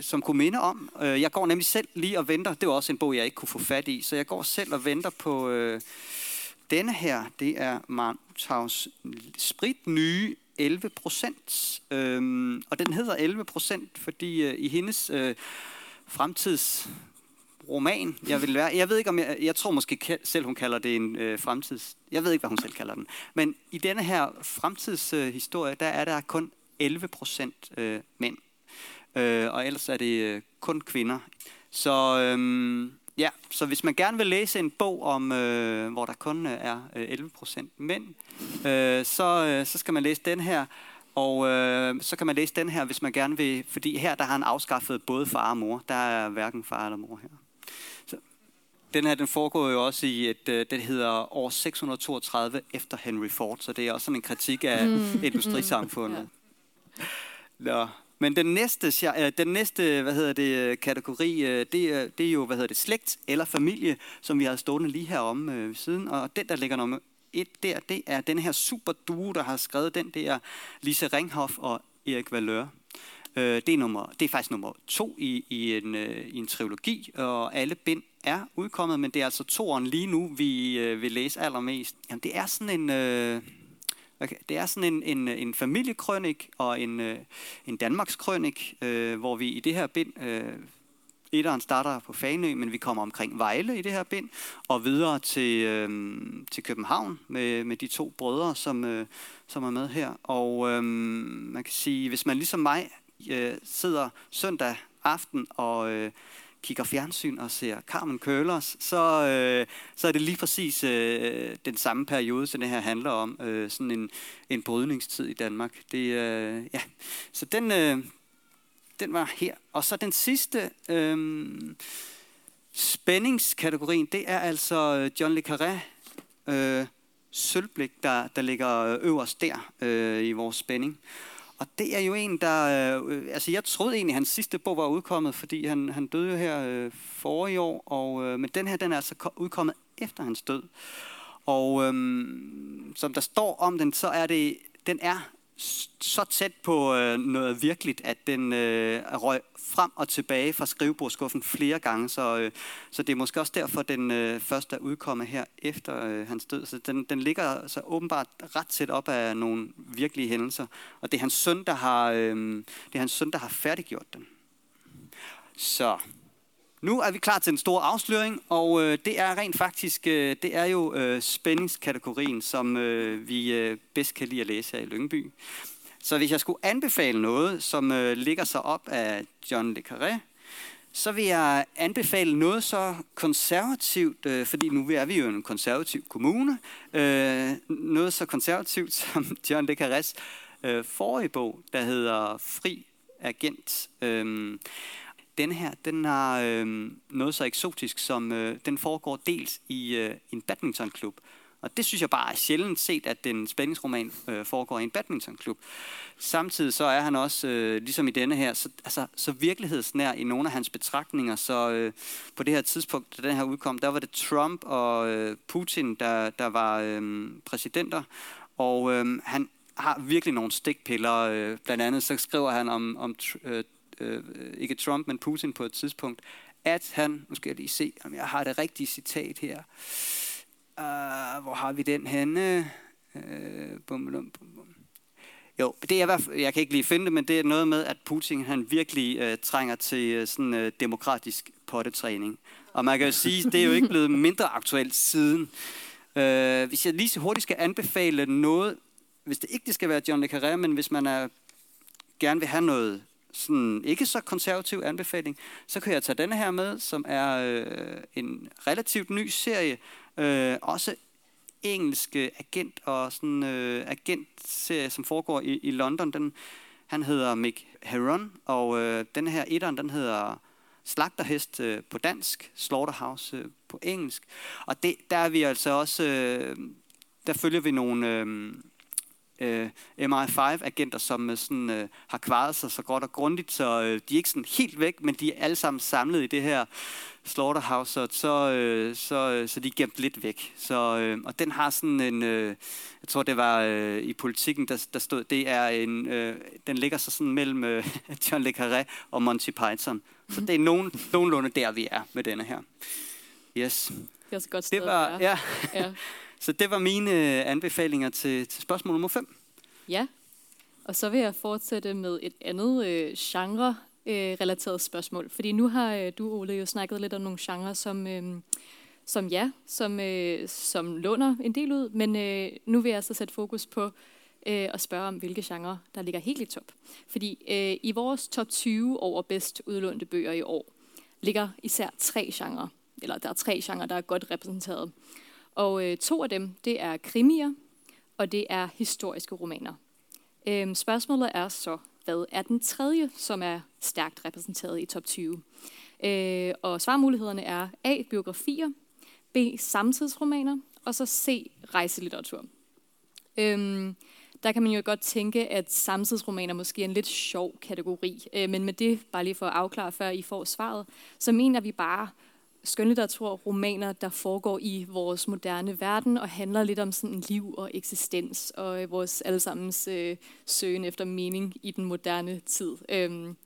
E: som kunne minde om, øh, jeg går nemlig selv lige og venter, det var også en bog, jeg ikke kunne få fat i, så jeg går selv og venter på øh, denne her, det er Mantaus sprit nye 11 procent. Øhm, og den hedder 11 procent, fordi øh, i hendes øh, fremtids roman, jeg vil være, jeg ved ikke om jeg, jeg tror måske selv hun kalder det en øh, fremtids, jeg ved ikke hvad hun selv kalder den, men i denne her fremtidshistorie, øh, der er der kun 11 procent øh, mænd, øh, og ellers er det øh, kun kvinder. Så øh, Ja, så hvis man gerne vil læse en bog om, øh, hvor der kun øh, er øh, 11 procent mænd, øh, så, øh, så skal man læse den her. Og øh, så kan man læse den her, hvis man gerne vil, fordi her der har han afskaffet både far og mor. Der er hverken far eller mor her. Så, den her, den foregår jo også i et, øh, det hedder år 632 efter Henry Ford, så det er også sådan en kritik af mm. industrisamfundet. Mm. Ja. Men den næste, øh, den næste hvad hedder det, øh, kategori, øh, det, det er jo hvad hedder det, slægt eller familie, som vi har stående lige herom ved siden. Og den, der ligger nummer et der, det er den her super duo, der har skrevet den, der Lise Ringhoff og Erik Valør. Det er, nummer, det er faktisk nummer to i, i, en, i en trilogi, og alle bind er udkommet, men det er altså toeren lige nu, vi vil læse allermest. Jamen, det er sådan en... Øh, Okay, det er sådan en, en, en familiekrønik og en, øh, en Danmarks krønik, øh, hvor vi i det her bind, øh, etteren starter på Fanø, men vi kommer omkring Vejle i det her bind, og videre til, øh, til København med, med de to brødre, som, øh, som er med her. Og øh, man kan sige, hvis man ligesom mig øh, sidder søndag aften og øh, kigger fjernsyn og ser Carmen Køllers, så, øh, så er det lige præcis øh, den samme periode, som det her handler om. Øh, sådan en, en brydningstid i Danmark. Det, øh, ja. Så den, øh, den var her. Og så den sidste øh, spændingskategorien, det er altså øh, John Le Carré, øh, Sølvblik, der, der ligger øh, øverst der øh, i vores spænding. Og det er jo en, der... Øh, altså, jeg troede egentlig, at hans sidste bog var udkommet, fordi han, han døde jo her øh, forrige år. Og, øh, men den her, den er altså udkommet efter hans død. Og øh, som der står om den, så er det... Den er så tæt på øh, noget virkeligt, at den øh, røg frem og tilbage fra skrivebordskuffen flere gange, så, øh, så det er måske også derfor, den øh, første er udkommet her efter øh, hans død. Så den, den ligger så åbenbart ret tæt op af nogle virkelige hændelser, og det er hans søn, der har, øh, det er hans søn, der har færdiggjort den. Så nu er vi klar til en stor afsløring, og øh, det er rent faktisk, øh, det er jo øh, spændingskategorien, som øh, vi øh, bedst kan lide at læse her i Lyngby. Så hvis jeg skulle anbefale noget, som øh, ligger sig op af John Le Carré, så vil jeg anbefale noget så konservativt, øh, fordi nu er vi jo en konservativ kommune, øh, noget så konservativt som John Le Carrés øh, forrige bog, der hedder Fri Agent. Øh, den her, den har øh, noget så eksotisk, som øh, den foregår dels i øh, en badmintonklub. Og det synes jeg bare er sjældent set, at den spændingsroman øh, foregår i en badmintonklub. Samtidig så er han også, øh, ligesom i denne her, så, altså, så virkelighedsnær i nogle af hans betragtninger. Så øh, på det her tidspunkt, da den her udkom, der var det Trump og øh, Putin, der, der var øh, præsidenter. Og øh, han har virkelig nogle stikpiller. Øh, blandt andet så skriver han om, om øh, øh, ikke Trump, men Putin på et tidspunkt, at han, nu skal jeg lige se, om jeg har det rigtige citat her. Uh, hvor har vi den henne? Uh, bum, bum, bum, bum. Jo, det er i hvert fald, jeg kan ikke lige finde det, men det er noget med, at Putin han virkelig uh, trænger til uh, sådan uh, demokratisk pottetræning. Og man kan jo sige, det er jo ikke blevet mindre aktuelt siden. Uh, hvis jeg lige så hurtigt skal anbefale noget, hvis det ikke det skal være John Le Carré, men hvis man er, gerne vil have noget sådan ikke så konservativ anbefaling, så kan jeg tage denne her med, som er øh, en relativt ny serie, øh, også engelske agent og sådan øh, agentserie, som foregår i, i London. Den, han hedder Mick Heron, og øh, den her etteren, den hedder Slagterhest øh, på dansk, Slaughterhouse øh, på engelsk. Og det, der er vi altså også, øh, der følger vi nogle... Øh, øh, MI5-agenter, som øh, sådan, øh, har kvaret sig så godt og grundigt, så øh, de er ikke sådan helt væk, men de er alle sammen samlet i det her slaughterhouse, så, så, øh, så, øh, så de er gemt lidt væk. Så, øh, og den har sådan en, øh, jeg tror det var øh, i politikken, der, der stod, det er en, øh, den ligger så sådan mellem øh, John Le Carré og Monty Python. Så det er nogen, nogenlunde der, vi er med denne her. Yes.
F: Det er så godt sted
E: det var, ja.
F: ja.
E: Så det var mine øh, anbefalinger til, til spørgsmål nummer 5.
F: Ja, og så vil jeg fortsætte med et andet øh, genre-relateret øh, spørgsmål. Fordi nu har øh, du, Ole, jo snakket lidt om nogle genrer, som, øh, som ja, som, øh, som låner en del ud. Men øh, nu vil jeg så sætte fokus på øh, at spørge om, hvilke genrer, der ligger helt i top. Fordi øh, i vores top 20 over bedst udlånte bøger i år, ligger især tre genrer. Eller der er tre genrer, der er godt repræsenteret. Og øh, to af dem, det er krimier, og det er historiske romaner. Øhm, spørgsmålet er så, hvad er den tredje, som er stærkt repræsenteret i top 20? Øh, og svarmulighederne er A. Biografier, B. Samtidsromaner, og så C. Rejselitteratur. Øhm, der kan man jo godt tænke, at samtidsromaner måske er en lidt sjov kategori, øh, men med det, bare lige for at afklare, før I får svaret, så mener vi bare, skønlitteratur, romaner, der foregår i vores moderne verden og handler lidt om sådan liv og eksistens og øh, vores allesammens øh, søgen efter mening i den moderne tid. Øhm,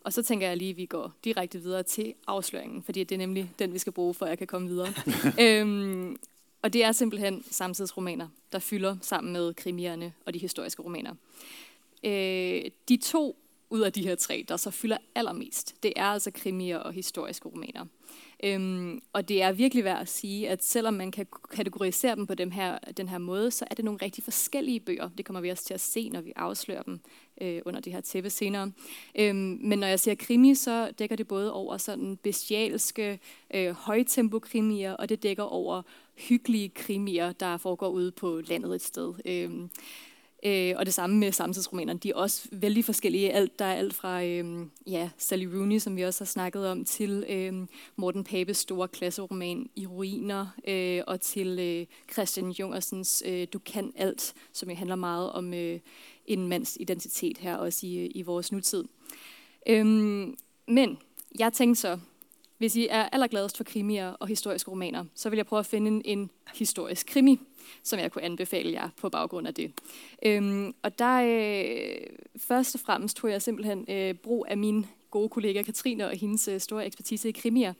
F: og så tænker jeg lige, at vi går direkte videre til afsløringen, fordi det er nemlig den, vi skal bruge, for at jeg kan komme videre. øhm, og det er simpelthen samtidsromaner, der fylder sammen med krimierne og de historiske romaner. Øh, de to ud af de her tre, der så fylder allermest, det er altså krimier og historiske romaner. Øhm, og det er virkelig værd at sige, at selvom man kan kategorisere dem på dem her, den her måde, så er det nogle rigtig forskellige bøger. Det kommer vi også til at se, når vi afslører dem øh, under det her tæppe senere. Øhm, men når jeg siger krimi, så dækker det både over sådan bestialske, øh, højtempo-krimier, og det dækker over hyggelige krimier, der foregår ude på landet et sted. Øhm, Øh, og det samme med samtidsromanerne. De er også vældig forskellige. Alt, der er alt fra øh, ja, Sally Rooney, som vi også har snakket om, til øh, Morten Papes store klasseroman I ruiner, øh, og til øh, Christian Jungersens øh, Du kan alt, som jo handler meget om øh, en mands identitet her, også i, øh, i vores nutid. Øh, men jeg tænkte så, hvis I er allergladest for krimier og historiske romaner, så vil jeg prøve at finde en, en historisk krimi, som jeg kunne anbefale jer på baggrund af det. Øhm, og der øh, først og fremmest tog jeg simpelthen øh, brug af min gode kollega Katrine og hendes øh, store ekspertise i krimier.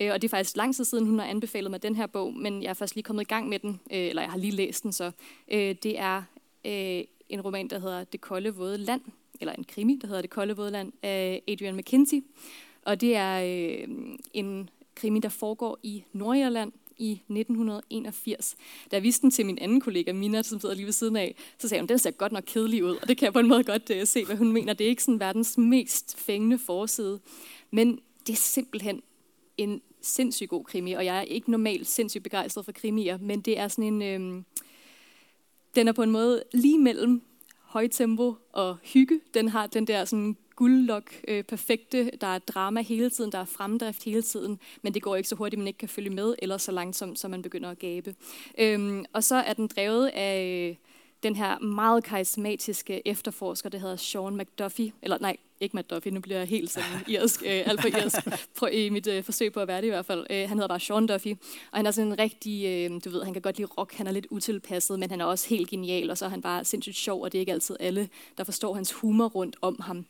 F: Øh, og det er faktisk lang tid siden, hun har anbefalet mig den her bog, men jeg er først lige kommet i gang med den, øh, eller jeg har lige læst den så. Øh, det er øh, en roman, der hedder Det kolde våde land, eller en krimi, der hedder Det kolde våde land af Adrian McKinsey. Og det er øh, en krimi, der foregår i Nordjylland i 1981. Da jeg viste den til min anden kollega, Mina, som sidder lige ved siden af, så sagde hun, den ser godt nok kedelig ud, og det kan jeg på en måde godt øh, se, hvad hun mener. Det er ikke sådan verdens mest fængende forside, men det er simpelthen en sindssygt god krimi, og jeg er ikke normalt sindssygt begejstret for krimier, men det er sådan en... Øh, den er på en måde lige mellem højtempo og hygge. Den har den der sådan guldlok øh, perfekte. Der er drama hele tiden, der er fremdrift hele tiden, men det går ikke så hurtigt, man ikke kan følge med, eller så langsomt, som man begynder at gabe. Øhm, og så er den drevet af den her meget karismatiske efterforsker, det hedder Sean McDuffie, eller nej, ikke McDuffie, nu bliver jeg helt sådan irsk, øh, alt for irsk, på, i mit øh, forsøg på at være det i hvert fald. Øh, han hedder bare Sean Duffy, og han er sådan en rigtig, øh, du ved, han kan godt lide rock, han er lidt utilpasset, men han er også helt genial, og så er han bare sindssygt sjov, og det er ikke altid alle, der forstår hans humor rundt om ham.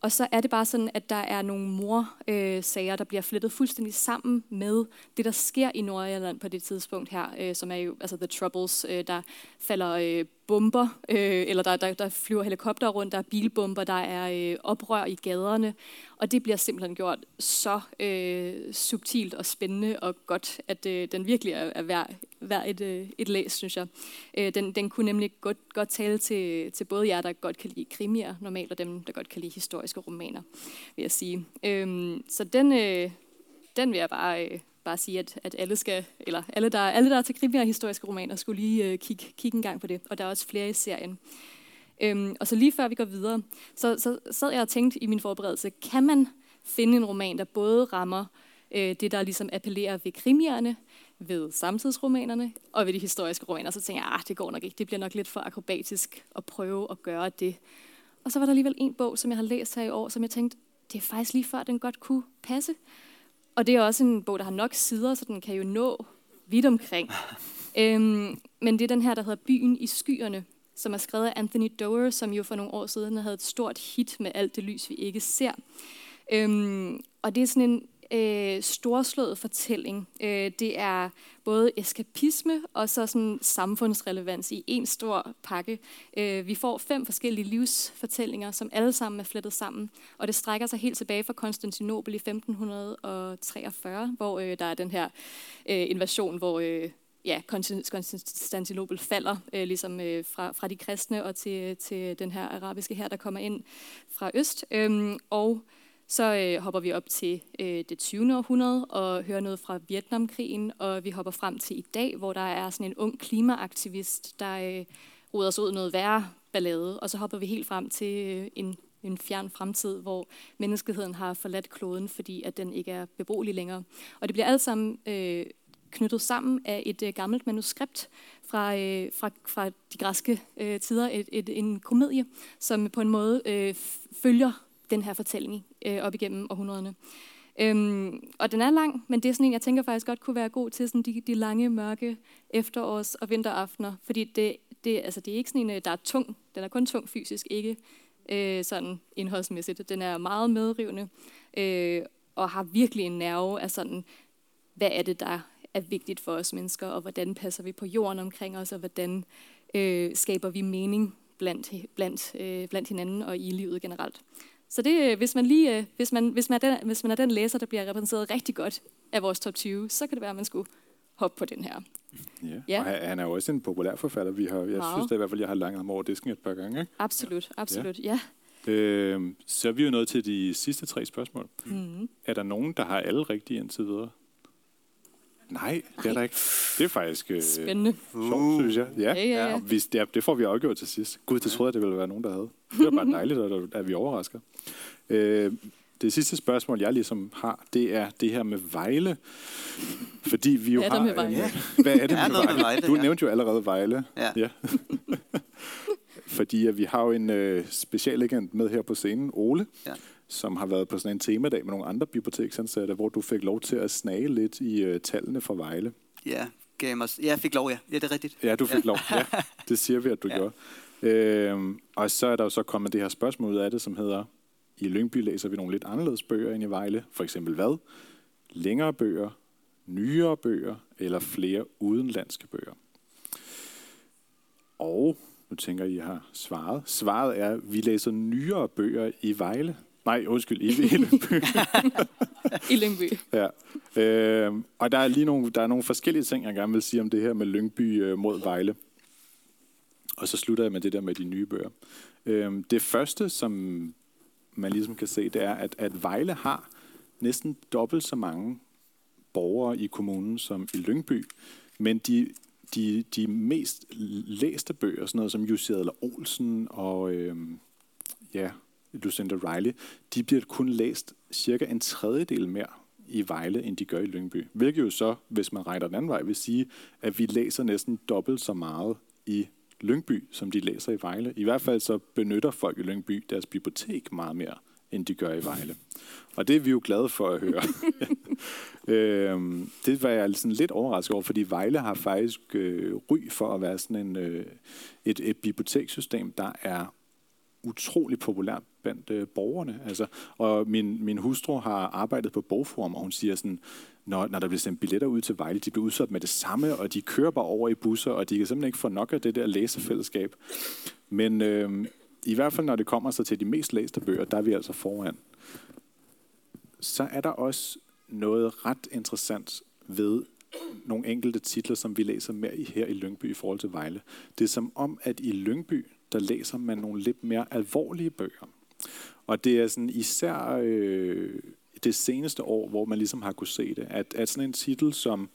F: Og så er det bare sådan, at der er nogle mor-sager, øh, der bliver flettet fuldstændig sammen med det, der sker i Nordjylland på det tidspunkt her, øh, som er jo altså The Troubles, øh, der falder øh, bomber, øh, eller der, der, der flyver helikopter rundt, der er bilbomber, der er øh, oprør i gaderne, og det bliver simpelthen gjort så øh, subtilt og spændende og godt, at øh, den virkelig er, er værd, værd et, øh, et læs, synes jeg. Øh, den, den kunne nemlig godt, godt tale til, til både jer, der godt kan lide krimier normalt, og dem, der godt kan lide historiske romaner, vil jeg sige. Øh, så den, øh, den vil jeg bare... Øh, bare sige, at, at alle, skal, eller alle, der, alle, der er til krimier og historiske romaner, skulle lige øh, kigge, kigge en gang på det. Og der er også flere i serien. Øhm, og så lige før vi går videre, så, så sad jeg og tænkte i min forberedelse, kan man finde en roman, der både rammer øh, det, der ligesom appellerer ved krimierne, ved samtidsromanerne og ved de historiske romaner. Så tænkte jeg, ah, det går nok ikke. Det bliver nok lidt for akrobatisk at prøve at gøre det. Og så var der alligevel en bog, som jeg har læst her i år, som jeg tænkte, det er faktisk lige før, den godt kunne passe. Og det er også en bog, der har nok sider, så den kan jo nå vidt omkring. øhm, men det er den her, der hedder Byen i skyerne, som er skrevet af Anthony Doerr, som jo for nogle år siden havde et stort hit med alt det lys, vi ikke ser. Øhm, og det er sådan en øh, storslået fortælling. Øh, det er både eskapisme og så sådan samfundsrelevans i en stor pakke. Øh, vi får fem forskellige livsfortællinger, som alle sammen er flettet sammen, og det strækker sig helt tilbage fra Konstantinopel i 1543, hvor øh, der er den her øh, invasion, hvor øh, ja, Konstantinopel falder øh, ligesom øh, fra, fra de kristne og til, til den her arabiske her, der kommer ind fra øst. Øhm, og så øh, hopper vi op til øh, det 20. århundrede og hører noget fra Vietnamkrigen, og vi hopper frem til i dag, hvor der er sådan en ung klimaaktivist, der øh, ruder sig ud noget værre ballade, og så hopper vi helt frem til øh, en, en fjern fremtid, hvor menneskeheden har forladt kloden, fordi at den ikke er beboelig længere. Og det bliver alt sammen øh, knyttet sammen af et øh, gammelt manuskript fra, øh, fra, fra de græske øh, tider, et, et, en komedie, som på en måde øh, følger den her fortælling øh, op igennem århundrederne. Øhm, og den er lang, men det er sådan en, jeg tænker faktisk godt kunne være god til sådan de, de lange, mørke efterårs- og vinteraftener, fordi det, det, altså, det er ikke sådan en, øh, der er tung. Den er kun tung fysisk, ikke øh, sådan indholdsmæssigt. Den er meget medrivende øh, og har virkelig en nerve af sådan, hvad er det, der er vigtigt for os mennesker, og hvordan passer vi på jorden omkring os, og hvordan øh, skaber vi mening blandt, blandt, øh, blandt hinanden og i livet generelt. Så det, hvis man lige, øh, hvis man, hvis man, er den, hvis man er den læser, der bliver repræsenteret rigtig godt af vores top 20, så kan det være, at man skulle hoppe på den her.
D: Ja.
F: Ja.
D: ja. Og han- er jo også en populær forfatter. Vi har, jeg
F: Meget.
D: synes da i hvert fald, jeg har langet ham over disken et par gange. Ikke?
F: Absolut, absolut, ja.
D: Øh, så er vi jo nået til de sidste tre spørgsmål.
F: Mm.
D: Er der nogen, der har alle rigtige indtil videre? Nej, det er der ikke. Det er faktisk øh,
F: Spændende.
D: sjovt, synes jeg. Ja,
F: Ja, ja, ja.
D: Hvis, ja, det får vi afgjort til sidst. Gud, det troede jeg, det ville være nogen, der havde. Det er bare dejligt, at, at vi overrasker. Øh, det sidste spørgsmål, jeg ligesom har, det er det her med Vejle. Fordi vi jo
F: Hvad er
D: har...
F: med Vejle?
D: øh, Hvad er det med Vejle? Du
E: ja.
D: nævnte jo allerede Vejle.
E: Ja.
D: ja. Fordi at vi har jo en øh, specialagent med her på scenen, Ole,
E: Ja.
D: som har været på sådan en temadag med nogle andre biblioteksansatte, hvor du fik lov til at snage lidt i øh, tallene for Vejle.
E: Ja, gav mig, ja, jeg fik lov, ja. Ja, det er rigtigt.
D: Ja, du fik lov. Ja, det siger vi, at du
E: Ja.
D: ja. gjorde. Øhm, og så er der jo så kommet det her spørgsmål ud af det, som hedder, i Lyngby læser vi nogle lidt anderledes bøger end i Vejle. For eksempel hvad? Længere bøger, nyere bøger eller flere udenlandske bøger. Og nu tænker I, I har svaret. Svaret er, at vi læser nyere bøger i Vejle. Nej, undskyld, i, i Lyngby.
F: I Lyngby.
D: Ja. Øh, og der er lige nogle, der er nogle forskellige ting, jeg gerne vil sige om det her med Lyngby øh, mod Vejle. Og så slutter jeg med det der med de nye bøger. Øhm, det første, som man ligesom kan se, det er, at, at Vejle har næsten dobbelt så mange borgere i kommunen som i Lyngby. Men de, de, de mest læste bøger, sådan noget som Jussi Adler Olsen og øhm, ja, Lucinda Riley, de bliver kun læst cirka en tredjedel mere i Vejle, end de gør i Lyngby. Hvilket jo så, hvis man regner den anden vej, vil sige, at vi læser næsten dobbelt så meget i Lyngby, som de læser i Vejle. I hvert fald så benytter folk i Lyngby deres bibliotek meget mere, end de gør i Vejle. Og det er vi jo glade for at høre. øhm, det var jeg sådan lidt overrasket over, fordi Vejle har faktisk øh, ry for at være sådan en, øh, et, et bibliotekssystem, der er utrolig populært blandt øh, borgerne. Altså, og min, min hustru har arbejdet på Bogforum, og hun siger sådan, når, når der bliver sendt billetter ud til Vejle, de bliver udsat med det samme, og de kører bare over i busser, og de kan simpelthen ikke få nok af det der læsefællesskab. Men øh, i hvert fald, når det kommer så til de mest læste bøger, der er vi altså foran. Så er der også noget ret interessant ved nogle enkelte titler, som vi læser mere i her i Lyngby i forhold til Vejle. Det er som om, at i Lyngby, der læser man nogle lidt mere alvorlige bøger. Og det er sådan især øh, det seneste år, hvor man ligesom har kunne se det, at, at sådan en titel som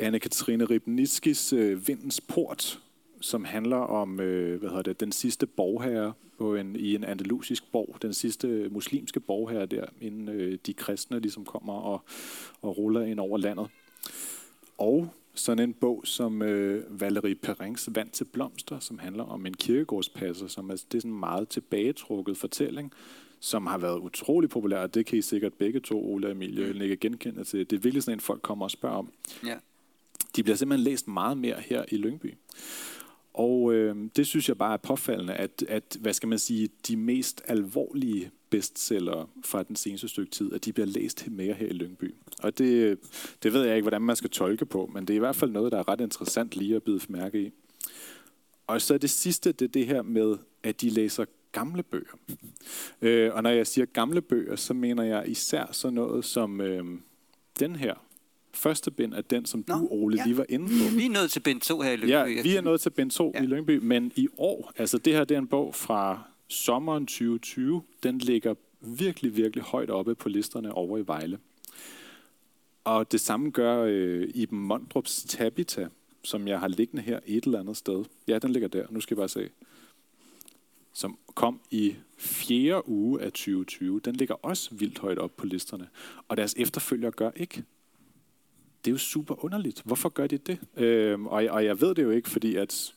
D: Anne-Katrine Ribnitskis øh, Vindens Port, som handler om øh, hvad hedder det, den sidste borgherre på en, i en andalusisk borg, den sidste muslimske borgherre der, inden øh, de kristne ligesom kommer og, og ruller ind over landet. Og sådan en bog som øh, Valerie Perrins Vand til blomster, som handler om en kirkegårdspasser, som er, det er sådan en meget tilbagetrukket fortælling, som har været utrolig populær, og det kan I sikkert begge to, Ole og Emilie, mm. ikke genkende til. Det er virkelig sådan en, folk kommer og spørger om.
E: Ja.
D: De bliver simpelthen læst meget mere her i Lyngby. Og øh, det synes jeg bare er påfaldende, at, at hvad skal man sige, de mest alvorlige bestsellere fra den seneste stykke tid, at de bliver læst mere her i Lyngby. Og det, det ved jeg ikke, hvordan man skal tolke på, men det er i hvert fald noget, der er ret interessant lige at bide mærke i. Og så det sidste, det er det her med, at de læser gamle bøger. Øh, og når jeg siger gamle bøger, så mener jeg især sådan noget som øh, den her. Første bind er den, som
E: Nå,
D: du, Ole,
E: ja.
D: lige var inde på.
E: Vi er nået til bind 2 her i Lyngby.
D: Ja, vi er nået til bind 2
E: Ja.
D: ja. i Lyngby, men i år, altså det her det er en bog fra sommeren 2020, den ligger virkelig, virkelig højt oppe på listerne over i Vejle. Og det samme gør øh, Iben Mondrups Tabita, som jeg har liggende her et eller andet sted. Ja, den ligger der. Nu skal jeg bare se. Som kom i fjerde uge af 2020. Den ligger også vildt højt op på listerne. Og deres efterfølgere gør ikke det er jo super underligt. Hvorfor gør de det? Øhm, og, jeg, og jeg ved det jo ikke, fordi at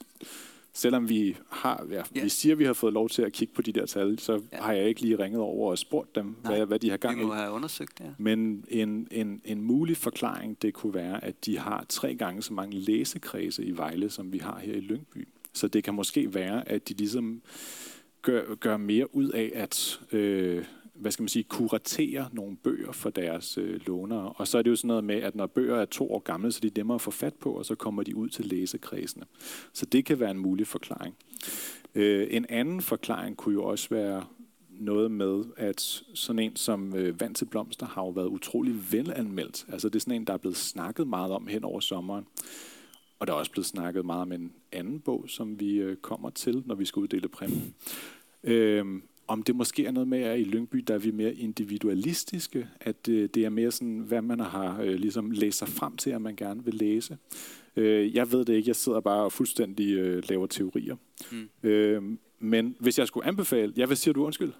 D: selvom vi har, ja,
E: Ja.
D: vi siger, at vi har fået lov til at kigge på de der tal, så
E: Ja.
D: har jeg ikke lige ringet over og spurgt dem,
E: Nej,
D: hvad, hvad de har gang
E: Vi
D: i.
E: må have undersøgt det. Ja.
D: Men en, en, en mulig forklaring, det kunne være, at de har tre gange så mange læsekredse i Vejle, som vi har her i Lyngby. Så det kan måske være, at de ligesom gør, gør mere ud af at øh, hvad skal man sige, kuratere nogle bøger for deres øh, lånere. Og så er det jo sådan noget med, at når bøger er to år gamle, så er de nemmere at få fat på, og så kommer de ud til læsekredsene. Så det kan være en mulig forklaring. Øh, en anden forklaring kunne jo også være noget med, at sådan en som øh, Vand til Blomster har jo været utrolig velanmeldt. Altså det er sådan en, der er blevet snakket meget om hen over sommeren. Og der er også blevet snakket meget om en anden bog, som vi øh, kommer til, når vi skal uddele præmien. Øh, om det måske er noget med, at i Lyngby, der er vi mere individualistiske, at øh, det er mere sådan, hvad man har øh, ligesom læst sig frem til, at man gerne vil læse. Øh, jeg ved det ikke, jeg sidder bare og fuldstændig øh, laver teorier. Mm. Øh, men hvis jeg skulle anbefale, ja, hvad siger du, undskyld?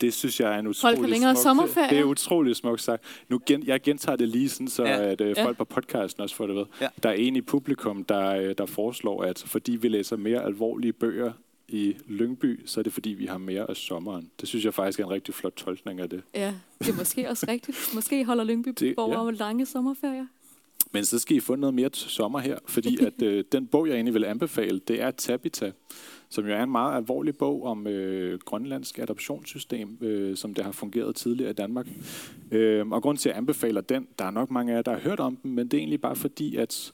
D: Det synes jeg er en utrolig
F: folk længere
D: smuk,
F: sommerferie.
D: Det er utrolig smukt sagt. Nu gen, jeg gentager det lige sådan, så
E: Ja.
D: at øh,
F: Ja.
D: folk på podcasten også får det ved.
E: Ja.
D: Der er en i publikum, der, øh, der foreslår, at fordi vi læser mere alvorlige bøger i Lyngby, så er det fordi, vi har mere af sommeren. Det synes jeg faktisk er en rigtig flot tolkning af det.
F: Ja, det er måske også rigtigt. Måske holder Lyngby
D: Det-
F: borgere
D: ja.
F: ja. lange sommerferier.
D: Men så skal I få noget mere til sommer her, fordi at øh, den bog, jeg egentlig vil anbefale, det er Tabita, som jo er en meget alvorlig bog om øh, grønlandsk adoptionssystem, øh, som det har fungeret tidligere i Danmark. Øh, og grund til, at jeg anbefaler den, der er nok mange af jer, der har hørt om den, men det er egentlig bare fordi, at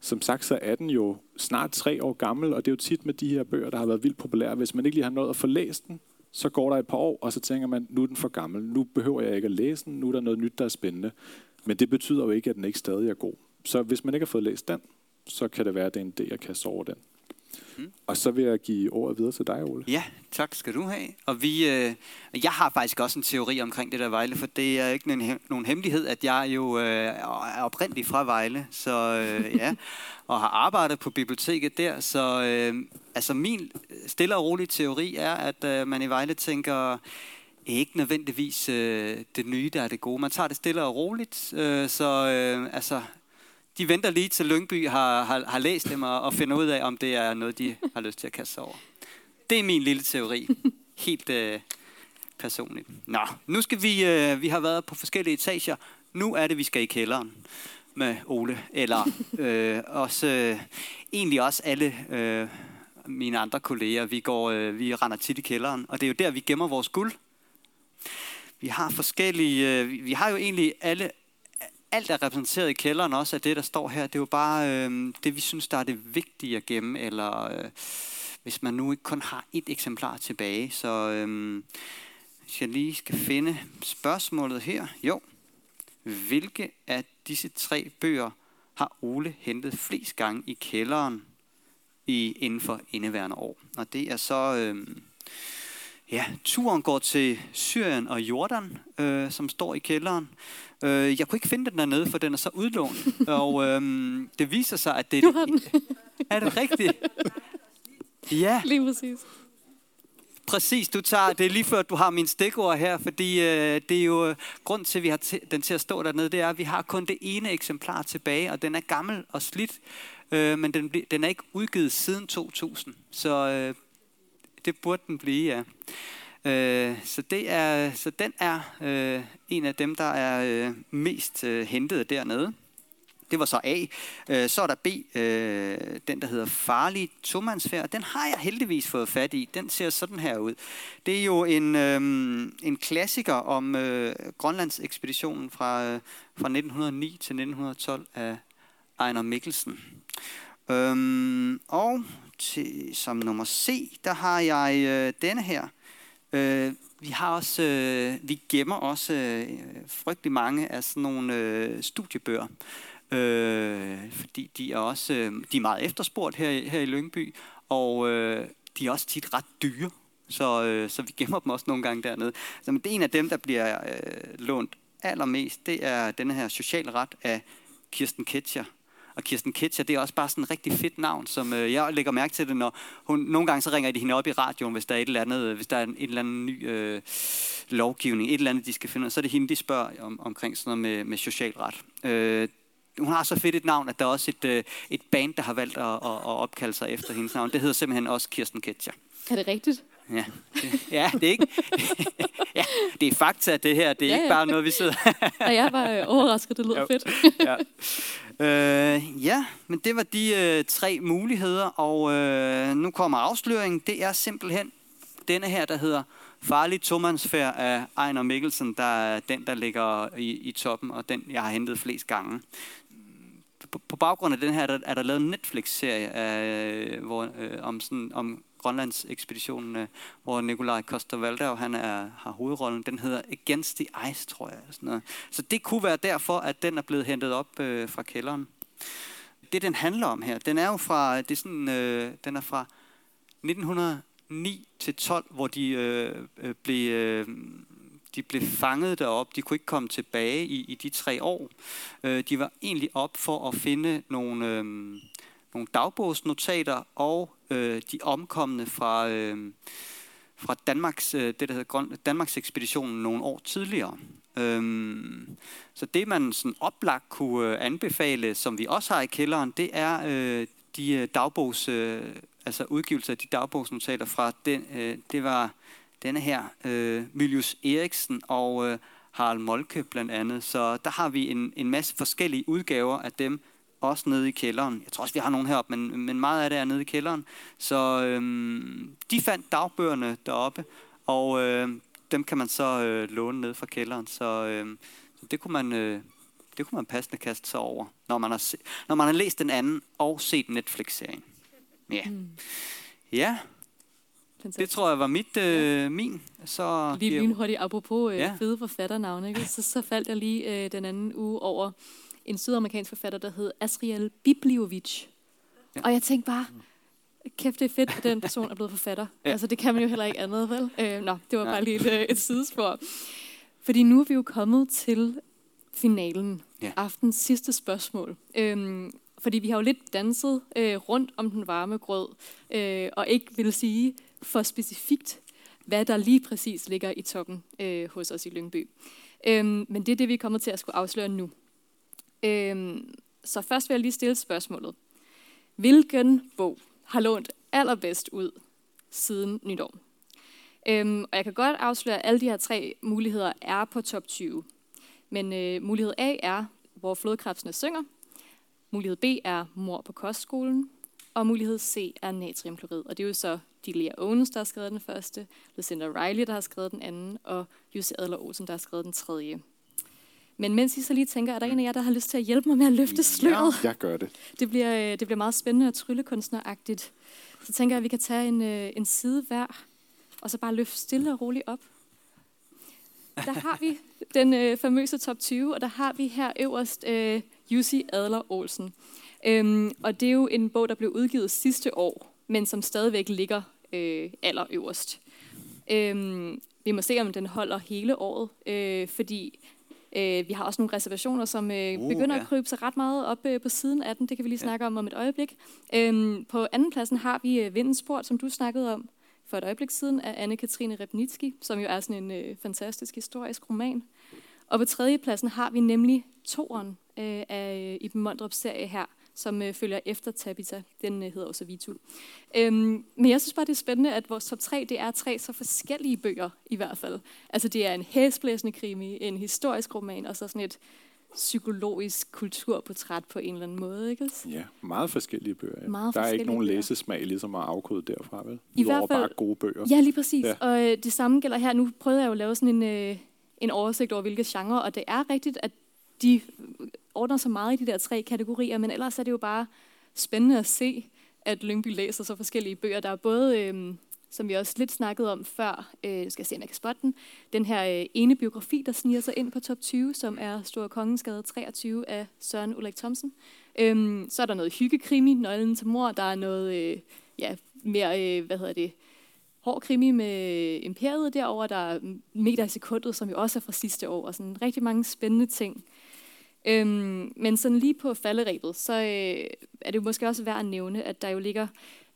D: som sagt, så er den jo snart tre år gammel, og det er jo tit med de her bøger, der har været vildt populære. Hvis man ikke lige har nået at få læst den, så går der et par år, og så tænker man, nu er den for gammel. Nu behøver jeg ikke at læse den. Nu er der noget nyt, der er spændende. Men det betyder jo ikke, at den ikke stadig er god. Så hvis man ikke har fået læst den, så kan det være, at det er en idé at kaste over den.
E: Mm.
D: Og så vil jeg give ordet videre til dig, Ole.
E: Ja, tak skal du have. Og vi, øh, jeg har faktisk også en teori omkring det der Vejle, for det er ikke en, nogen hemmelighed, at jeg jo øh, er oprindelig fra Vejle, så øh, ja, og har arbejdet på biblioteket der, så øh, altså min stille og rolige teori er, at øh, man i Vejle tænker, ikke nødvendigvis øh, det nye, der er det gode. Man tager det stille og roligt, øh, så øh, altså, de venter lige til Lyngby har, har, har læst dem og, og finder ud af, om det er noget, de har lyst til at kaste sig over. Det er min lille teori. Helt øh, personligt. Nå, nu skal vi, øh, vi har været på forskellige etager. Nu er det, vi skal i kælderen med Ole. Eller øh, også, øh, egentlig også alle øh, mine andre kolleger. Vi, går, øh, vi render tit i kælderen, og det er jo der, vi gemmer vores guld. Vi har forskellige, øh, vi- vi har jo egentlig alle, alt er repræsenteret i kælderen også af det, der står her. Det er jo bare øh, det, vi synes, der er det vigtige at gemme, eller øh, hvis man nu ikke kun har et eksemplar tilbage. Så øh, hvis jeg lige skal finde spørgsmålet her. Jo. Hvilke af disse tre bøger har Ole hentet flest gange i kælderen i, inden for indeværende år? Og det er så... Øh, Ja, turen går til Syrien og Jordan, øh, som står i kælderen. Øh, jeg kunne ikke finde den dernede, for den er så udlånt. og øh, det viser sig, at det
F: den.
E: er det rigtigt. Ja,
F: Lige præcis.
E: præcis. Du tager, det er lige før, du har mine stikord her, fordi øh, det er jo øh, grund til, at vi har til, den til at stå dernede, det er, at vi har kun det ene eksemplar tilbage, og den er gammel og slidt, øh, men den, den er ikke udgivet siden 2000. Så øh, det burde den blive, ja. Øh, så, det er, så den er øh, en af dem, der er øh, mest øh, hentet dernede. Det var så A. Øh, så er der B, øh, den der hedder Farlig Tomandsfærd. Den har jeg heldigvis fået fat i. Den ser sådan her ud. Det er jo en, øh, en klassiker om øh, Grønlands ekspeditionen fra, øh, fra 1909 til 1912 af Ejner Mikkelsen. Øhm, og til, som nummer C, der har jeg øh, denne her. Øh, vi har også, øh, vi gemmer også øh, frygtelig mange af sådan nogle øh, studiebøger. Øh, fordi de er også øh, de er meget efterspurgt her, i- her i Lyngby, og øh, de er også tit ret dyre. Så, øh, så vi gemmer dem også nogle gange dernede. Så men det er en af dem, der bliver øh, lånt allermest. Det er denne her socialret af Kirsten Ketcher. Og Kirsten Ketcher, det er også bare sådan et rigtig fedt navn, som øh, jeg lægger mærke til det, når hun, nogle gange så ringer de hende op i radioen, hvis der er et eller andet, øh, hvis der er en, et eller andet ny øh, lovgivning, et eller andet, de skal finde, ud så er det hende, de spørger om, omkring sådan noget med, med socialret. Øh, hun har så fedt et navn, at der er også et, øh, et band, der har valgt at, at, at opkalde sig efter hendes navn. Det hedder simpelthen også Kirsten Ketcher.
F: Er det rigtigt?
E: Ja, det, ja, det er ikke... ja, det er fakta, det her. Det er
F: Ja,
E: ikke
F: ja.
E: bare noget, vi sidder...
F: Og jeg var øh, overrasket, det lyder
E: Jo.
F: fedt.
E: ja. Øh, ja, men det var de øh, tre muligheder, og øh, nu kommer afsløringen. Det er simpelthen denne her, der hedder Farlig Tomandsfærd af Ejner Mikkelsen, der er den, der ligger i, i toppen, og den, jeg har hentet flest gange. på, på baggrund af den her, der, er der lavet en Netflix-serie af, hvor, øh, om, sådan, om Grønlands ekspeditionen, øh, hvor Nikolaj Koster han er, har hovedrollen. Den hedder Against the Ice, tror jeg. Sådan noget. Så det kunne være derfor, at den er blevet hentet op øh, fra kælderen. Det, den handler om her, den er jo fra, øh, det er sådan, øh, den er fra 1909 til 12, hvor de øh, øh, blev... Øh, de blev fanget derop. De kunne ikke komme tilbage i, i de tre år. Øh, de var egentlig op for at finde nogle, øh, nogle dagbogsnotater og øh, de omkomne fra, øh, fra Danmarks, øh, det, der hedder Danmarks ekspeditionen nogle år tidligere. Øhm, så det man sådan oplagt kunne øh, anbefale, som vi også har i kælderen, det er øh, de øh, dagbogs, øh, altså udgivelser af de dagbogsnotater fra den, øh, det var denne her, øh, Miljus Eriksen og øh, Harald Molke blandt andet. Så der har vi en, en masse forskellige udgaver af dem, også nede i kælderen. Jeg tror også, vi har nogen heroppe, men, men meget af det er nede i kælderen. Så øhm, de fandt dagbøgerne deroppe, og øh, dem kan man så øh, låne ned fra kælderen. Så, øh, så det kunne man... Øh, det kunne man passende kaste sig over, når man har, se, når man har læst den anden og set Netflix-serien. Ja. Mm. Ja. Fantastisk. Det tror jeg var mit, øh, min. Så
F: lige lynhurtigt, apropos øh, ja. fede forfatternavne, ikke? Så, så faldt jeg lige øh, den anden uge over en sydamerikansk forfatter, der hed Asriel Bibliovic. Ja. Og jeg tænkte bare, kæft det er fedt, at den person er blevet forfatter. Ja. Altså det kan man jo heller ikke andet, vel? Øh, nå, det var bare lige et, øh, et sidespor. Fordi nu er vi jo kommet til finalen. Ja. Aftens sidste spørgsmål. Øhm, fordi vi har jo lidt danset øh, rundt om den varme grød, øh, og ikke vil sige for specifikt, hvad der lige præcis ligger i toppen øh, hos os i Lyngby. Øhm, men det er det, vi kommer til at skulle afsløre nu. Øhm, så først vil jeg lige stille spørgsmålet. Hvilken bog har lånt allerbedst ud siden nytår? Øhm, og jeg kan godt afsløre, at alle de her tre muligheder er på top 20. Men øh, mulighed A er, hvor flodkrebsene synger. Mulighed B er mor på kostskolen. Og mulighed C er natriumklorid. Og det er jo så Delia Owens, der har skrevet den første, Lucinda Riley, der har skrevet den anden, og Jussi Adler Olsen, der har skrevet den tredje. Men mens I så lige tænker, er der en af jer, der har lyst til at hjælpe mig med at løfte sløret?
D: Ja, jeg gør det.
F: Det bliver, øh, det bliver meget spændende og tryllekunstneragtigt. Så tænker jeg, at vi kan tage en, øh, en side hver, og så bare løfte stille og roligt op. Der har vi den øh, famøse top 20, og der har vi her øverst øh, Jussi Adler Olsen. Øhm, og det er jo en bog, der blev udgivet sidste år, men som stadigvæk ligger øh, allerøverst. Øhm, vi må se, om den holder hele året, øh, fordi Øh, vi har også nogle reservationer, som øh, uh, begynder ja. at krybe sig ret meget op øh, på siden af den. Det kan vi lige snakke ja. om om et øjeblik. Øhm, på anden pladsen har vi øh, Vindens Port, som du snakkede om for et øjeblik siden, af Anne-Katrine Repnitski, som jo er sådan en øh, fantastisk historisk roman. Og på tredje pladsen har vi nemlig toeren øh, af Iben Mondrups serie her, som øh, følger efter Tabitha. Den øh, hedder også Vitu. Øhm, men jeg synes bare, det er spændende, at vores top 3, det er tre så forskellige bøger i hvert fald. Altså det er en hæsblæsende krimi, en historisk roman, og så sådan et psykologisk kulturportræt på en eller anden måde, ikke?
D: Ja, meget forskellige bøger. Ja. Meget der er ikke nogen læsesmag ligesom at afkode derfra, vel?
F: I hvert fald,
D: bare gode bøger.
F: Ja, lige præcis. Ja. Og øh, det samme gælder her. Nu prøvede jeg jo at lave sådan en, øh, en oversigt over, hvilke genrer, og det er rigtigt, at de ordner så meget i de der tre kategorier, men ellers er det jo bare spændende at se, at Lyngby læser så forskellige bøger. Der er både, øh, som vi også lidt snakkede om før, øh, skal jeg se, om jeg kan spotte den, den her øh, ene biografi, der sniger sig ind på top 20, som er Store Kongensgade 23 af Søren Ulrik Thomsen. Øh, så er der noget hyggekrimi, Nøglen til mor, der er noget øh, ja, mere, øh, hvad hedder det, hård krimi med Imperiet derover der er Meter i sekundet, som jo også er fra sidste år, og sådan rigtig mange spændende ting. Øhm, men sådan lige på falderæbet, så øh, er det jo måske også værd at nævne, at der jo ligger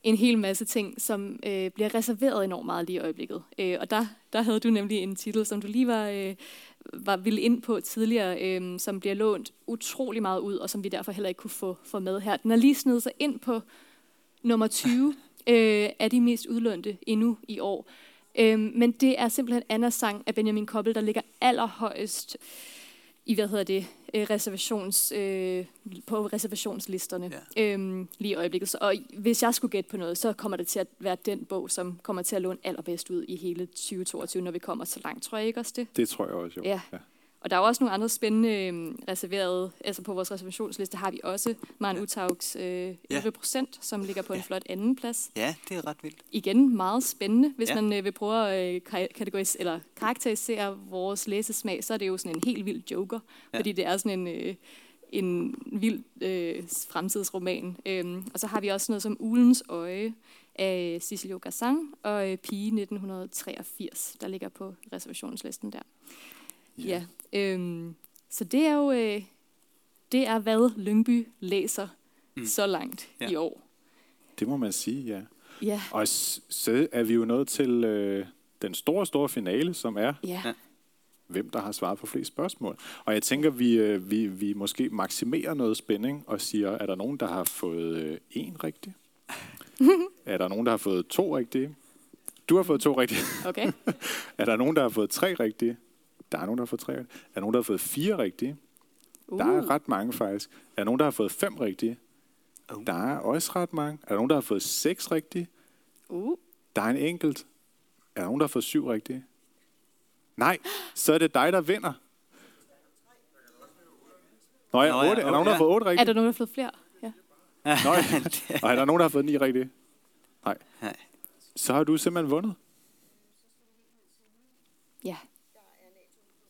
F: en hel masse ting, som øh, bliver reserveret enormt meget lige i øjeblikket. Øh, og der, der havde du nemlig en titel, som du lige var, øh, var ville ind på tidligere, øh, som bliver lånt utrolig meget ud, og som vi derfor heller ikke kunne få, få med her. Den er lige snedet sig ind på nummer 20 øh, af de mest udlånte endnu i år. Øh, men det er simpelthen Annas sang af Benjamin Koppel, der ligger allerhøjst i, hvad hedder det, øh, reservations, øh, på reservationslisterne ja. øhm, lige i øjeblikket. Så, og hvis jeg skulle gætte på noget, så kommer det til at være den bog, som kommer til at låne allerbedst ud i hele 2022, når vi kommer så langt. Tror jeg ikke også det?
D: Det tror jeg også, jo.
F: Ja. ja. Og der er også nogle andre spændende øh, reserverede, altså på vores reservationsliste har vi også Maren Utaugs øh, 11 procent, som ligger på en flot anden plads.
E: Ja, det er ret vildt.
F: Igen meget spændende. Hvis
E: Ja.
F: ja. man øh, vil prøve at øh, ka- kategoris- eller karakterisere vores læsesmag, så er det jo sådan en helt vild joker,
E: Ja.
F: ja. fordi det er sådan en, øh, en vild øh, fremtidsroman. Øhm, og så har vi også noget som Ulens Øje af Cicilio Gassan og øh, Pige 1983, der ligger på reservationslisten der. Ja. ja øhm, så det er jo øh, det er hvad Lyngby læser
E: Mm.
F: så langt
E: Ja.
F: i år.
D: Det må man sige, ja.
F: Ja,
D: Og så er vi jo nået til øh, den store, store finale, som er,
F: ja.
E: Ja.
D: hvem der har svaret på flest spørgsmål. Og jeg tænker, vi, øh, vi, vi måske maksimerer noget spænding og siger, er der nogen, der har fået øh, en rigtig? er der nogen, der har fået to rigtige? Du har fået to rigtige.
F: Okay.
D: Er der nogen, der har fået tre rigtige? Der er nogen, der har fået tre rigtige. Er der nogen, der har fået fire rigtige?
F: Uh.
D: Der er ret mange faktisk. Er nogen, der har fået fem rigtige?
E: Uh.
D: Der er også ret mange. Er der nogen, der har fået seks rigtige?
F: Uh.
D: Der er en enkelt. Er der nogen, der har fået syv rigtige? Nej, så er det dig, der vinder. Nå ja,
E: Nå ja,
D: otte. Er der nogen, der har fået otte
F: Er
D: rigtige?
F: der nogen, der har fået flere? Ja.
D: Nå ja. Og er der nogen, der har fået ni rigtige? Nej.
E: Nej.
D: Så har du simpelthen vundet.
F: Ja.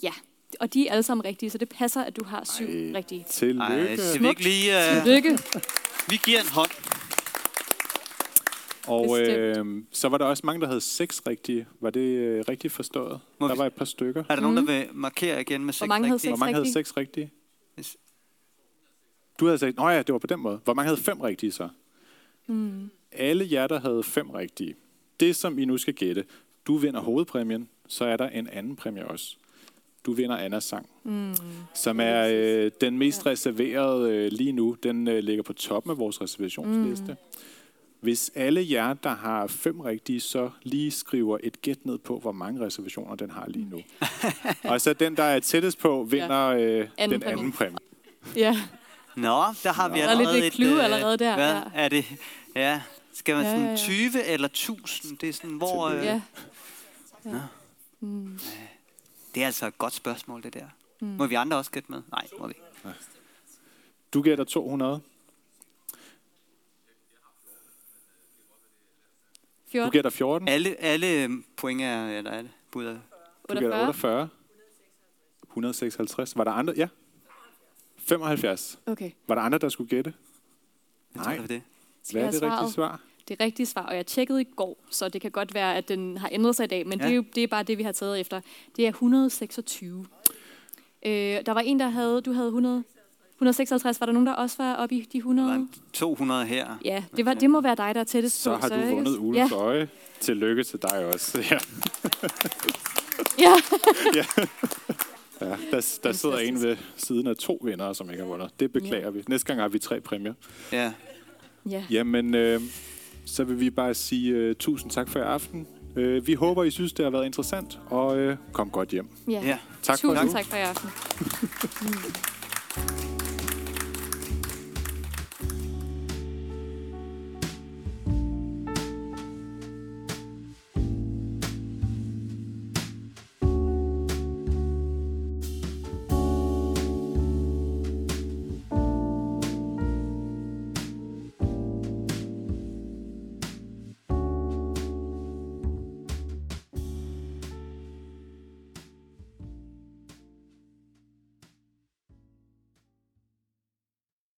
F: Ja. Og de er alle sammen rigtige, så det passer, at du har syv
D: Ej.
F: rigtige.
D: Tillykke.
E: Ej, skal vi ikke lige... Uh,
F: Lykke.
E: vi giver en hånd.
D: Og øh, så var der også mange, der havde seks rigtige. Var det øh, rigtigt forstået?
E: Må
D: der
E: vi-
D: var et par stykker.
E: Er der nogen, der vil markere igen med seks
F: mange havde
E: rigtige?
D: Hvor mange havde seks rigtige?
E: Yes.
D: Du havde sagt, nå ja, det var på den måde. Hvor mange havde fem rigtige så?
F: Mm.
D: Alle jer, der havde fem rigtige. Det, som I nu skal gætte. Du vinder hovedpræmien, så er der en anden præmie også. Du vinder Annas sang,
F: Mm.
D: som er øh, den mest reserverede øh, lige nu. Den øh, ligger på toppen af vores reservationsliste. Mm. Hvis alle jer, der har fem rigtige, så lige skriver et gæt ned på, hvor mange reservationer den har lige nu. Og så den, der er tættest på, vinder øh,
F: Anden
D: den
F: præmie.
D: anden præmie.
F: Ja.
E: Nå, der har vi
F: Der er lidt
E: allerede
F: et clue
E: øh,
F: allerede der,
E: Hvad
F: ja.
E: er det? Ja, skal man
F: Ja,
E: sådan
F: ja, ja.
E: 20 eller 1000? Det er sådan, hvor... Øh,
F: Ja.
E: Nå.
F: ja. Mm.
E: Det er altså et godt spørgsmål, det der. Mm. Må vi andre også gætte med? Nej, må vi ikke.
D: Du gætter 200.
F: 14.
D: Du gætter 14.
E: Alle, alle øh, point er... Eller alle bud er...
D: Du gætter
F: 48.
D: 48. 156. Var der andre? Ja. 75.
F: Okay.
D: Var der andre, der skulle gætte? Nej.
E: er det.
D: Hvad er det rigtige svar?
F: Det rigtige svar, og jeg tjekkede i går, så det kan godt være, at den har ændret sig i dag, men
E: Ja.
F: ja. det, er jo, det er bare det, vi har taget efter. Det er 126. Øh, der var en, der havde, du havde 100, 156. Var der nogen, der også var oppe i de
E: Der
F: 100?
E: var 200 her.
F: Ja, det, var, det må være dig, der er tættest
D: Så
F: på.
D: har du
F: ikke?
D: vundet Ules
F: ja.
D: øje. Tillykke til dig også. Ja.
F: ja.
D: Ja, der, der sidder en ved siden af to vinder, som ikke har vundet. Det beklager vi. Næste gang har vi tre præmier.
E: Ja.
F: ja.
D: Jamen, øh, så vil vi bare sige uh, tusind tak for i aften. Uh, vi håber, I synes, det har været interessant, og uh, kom godt hjem.
F: ja.
E: ja.
D: Tak for
F: Tusind
D: nu.
F: tak for i aften.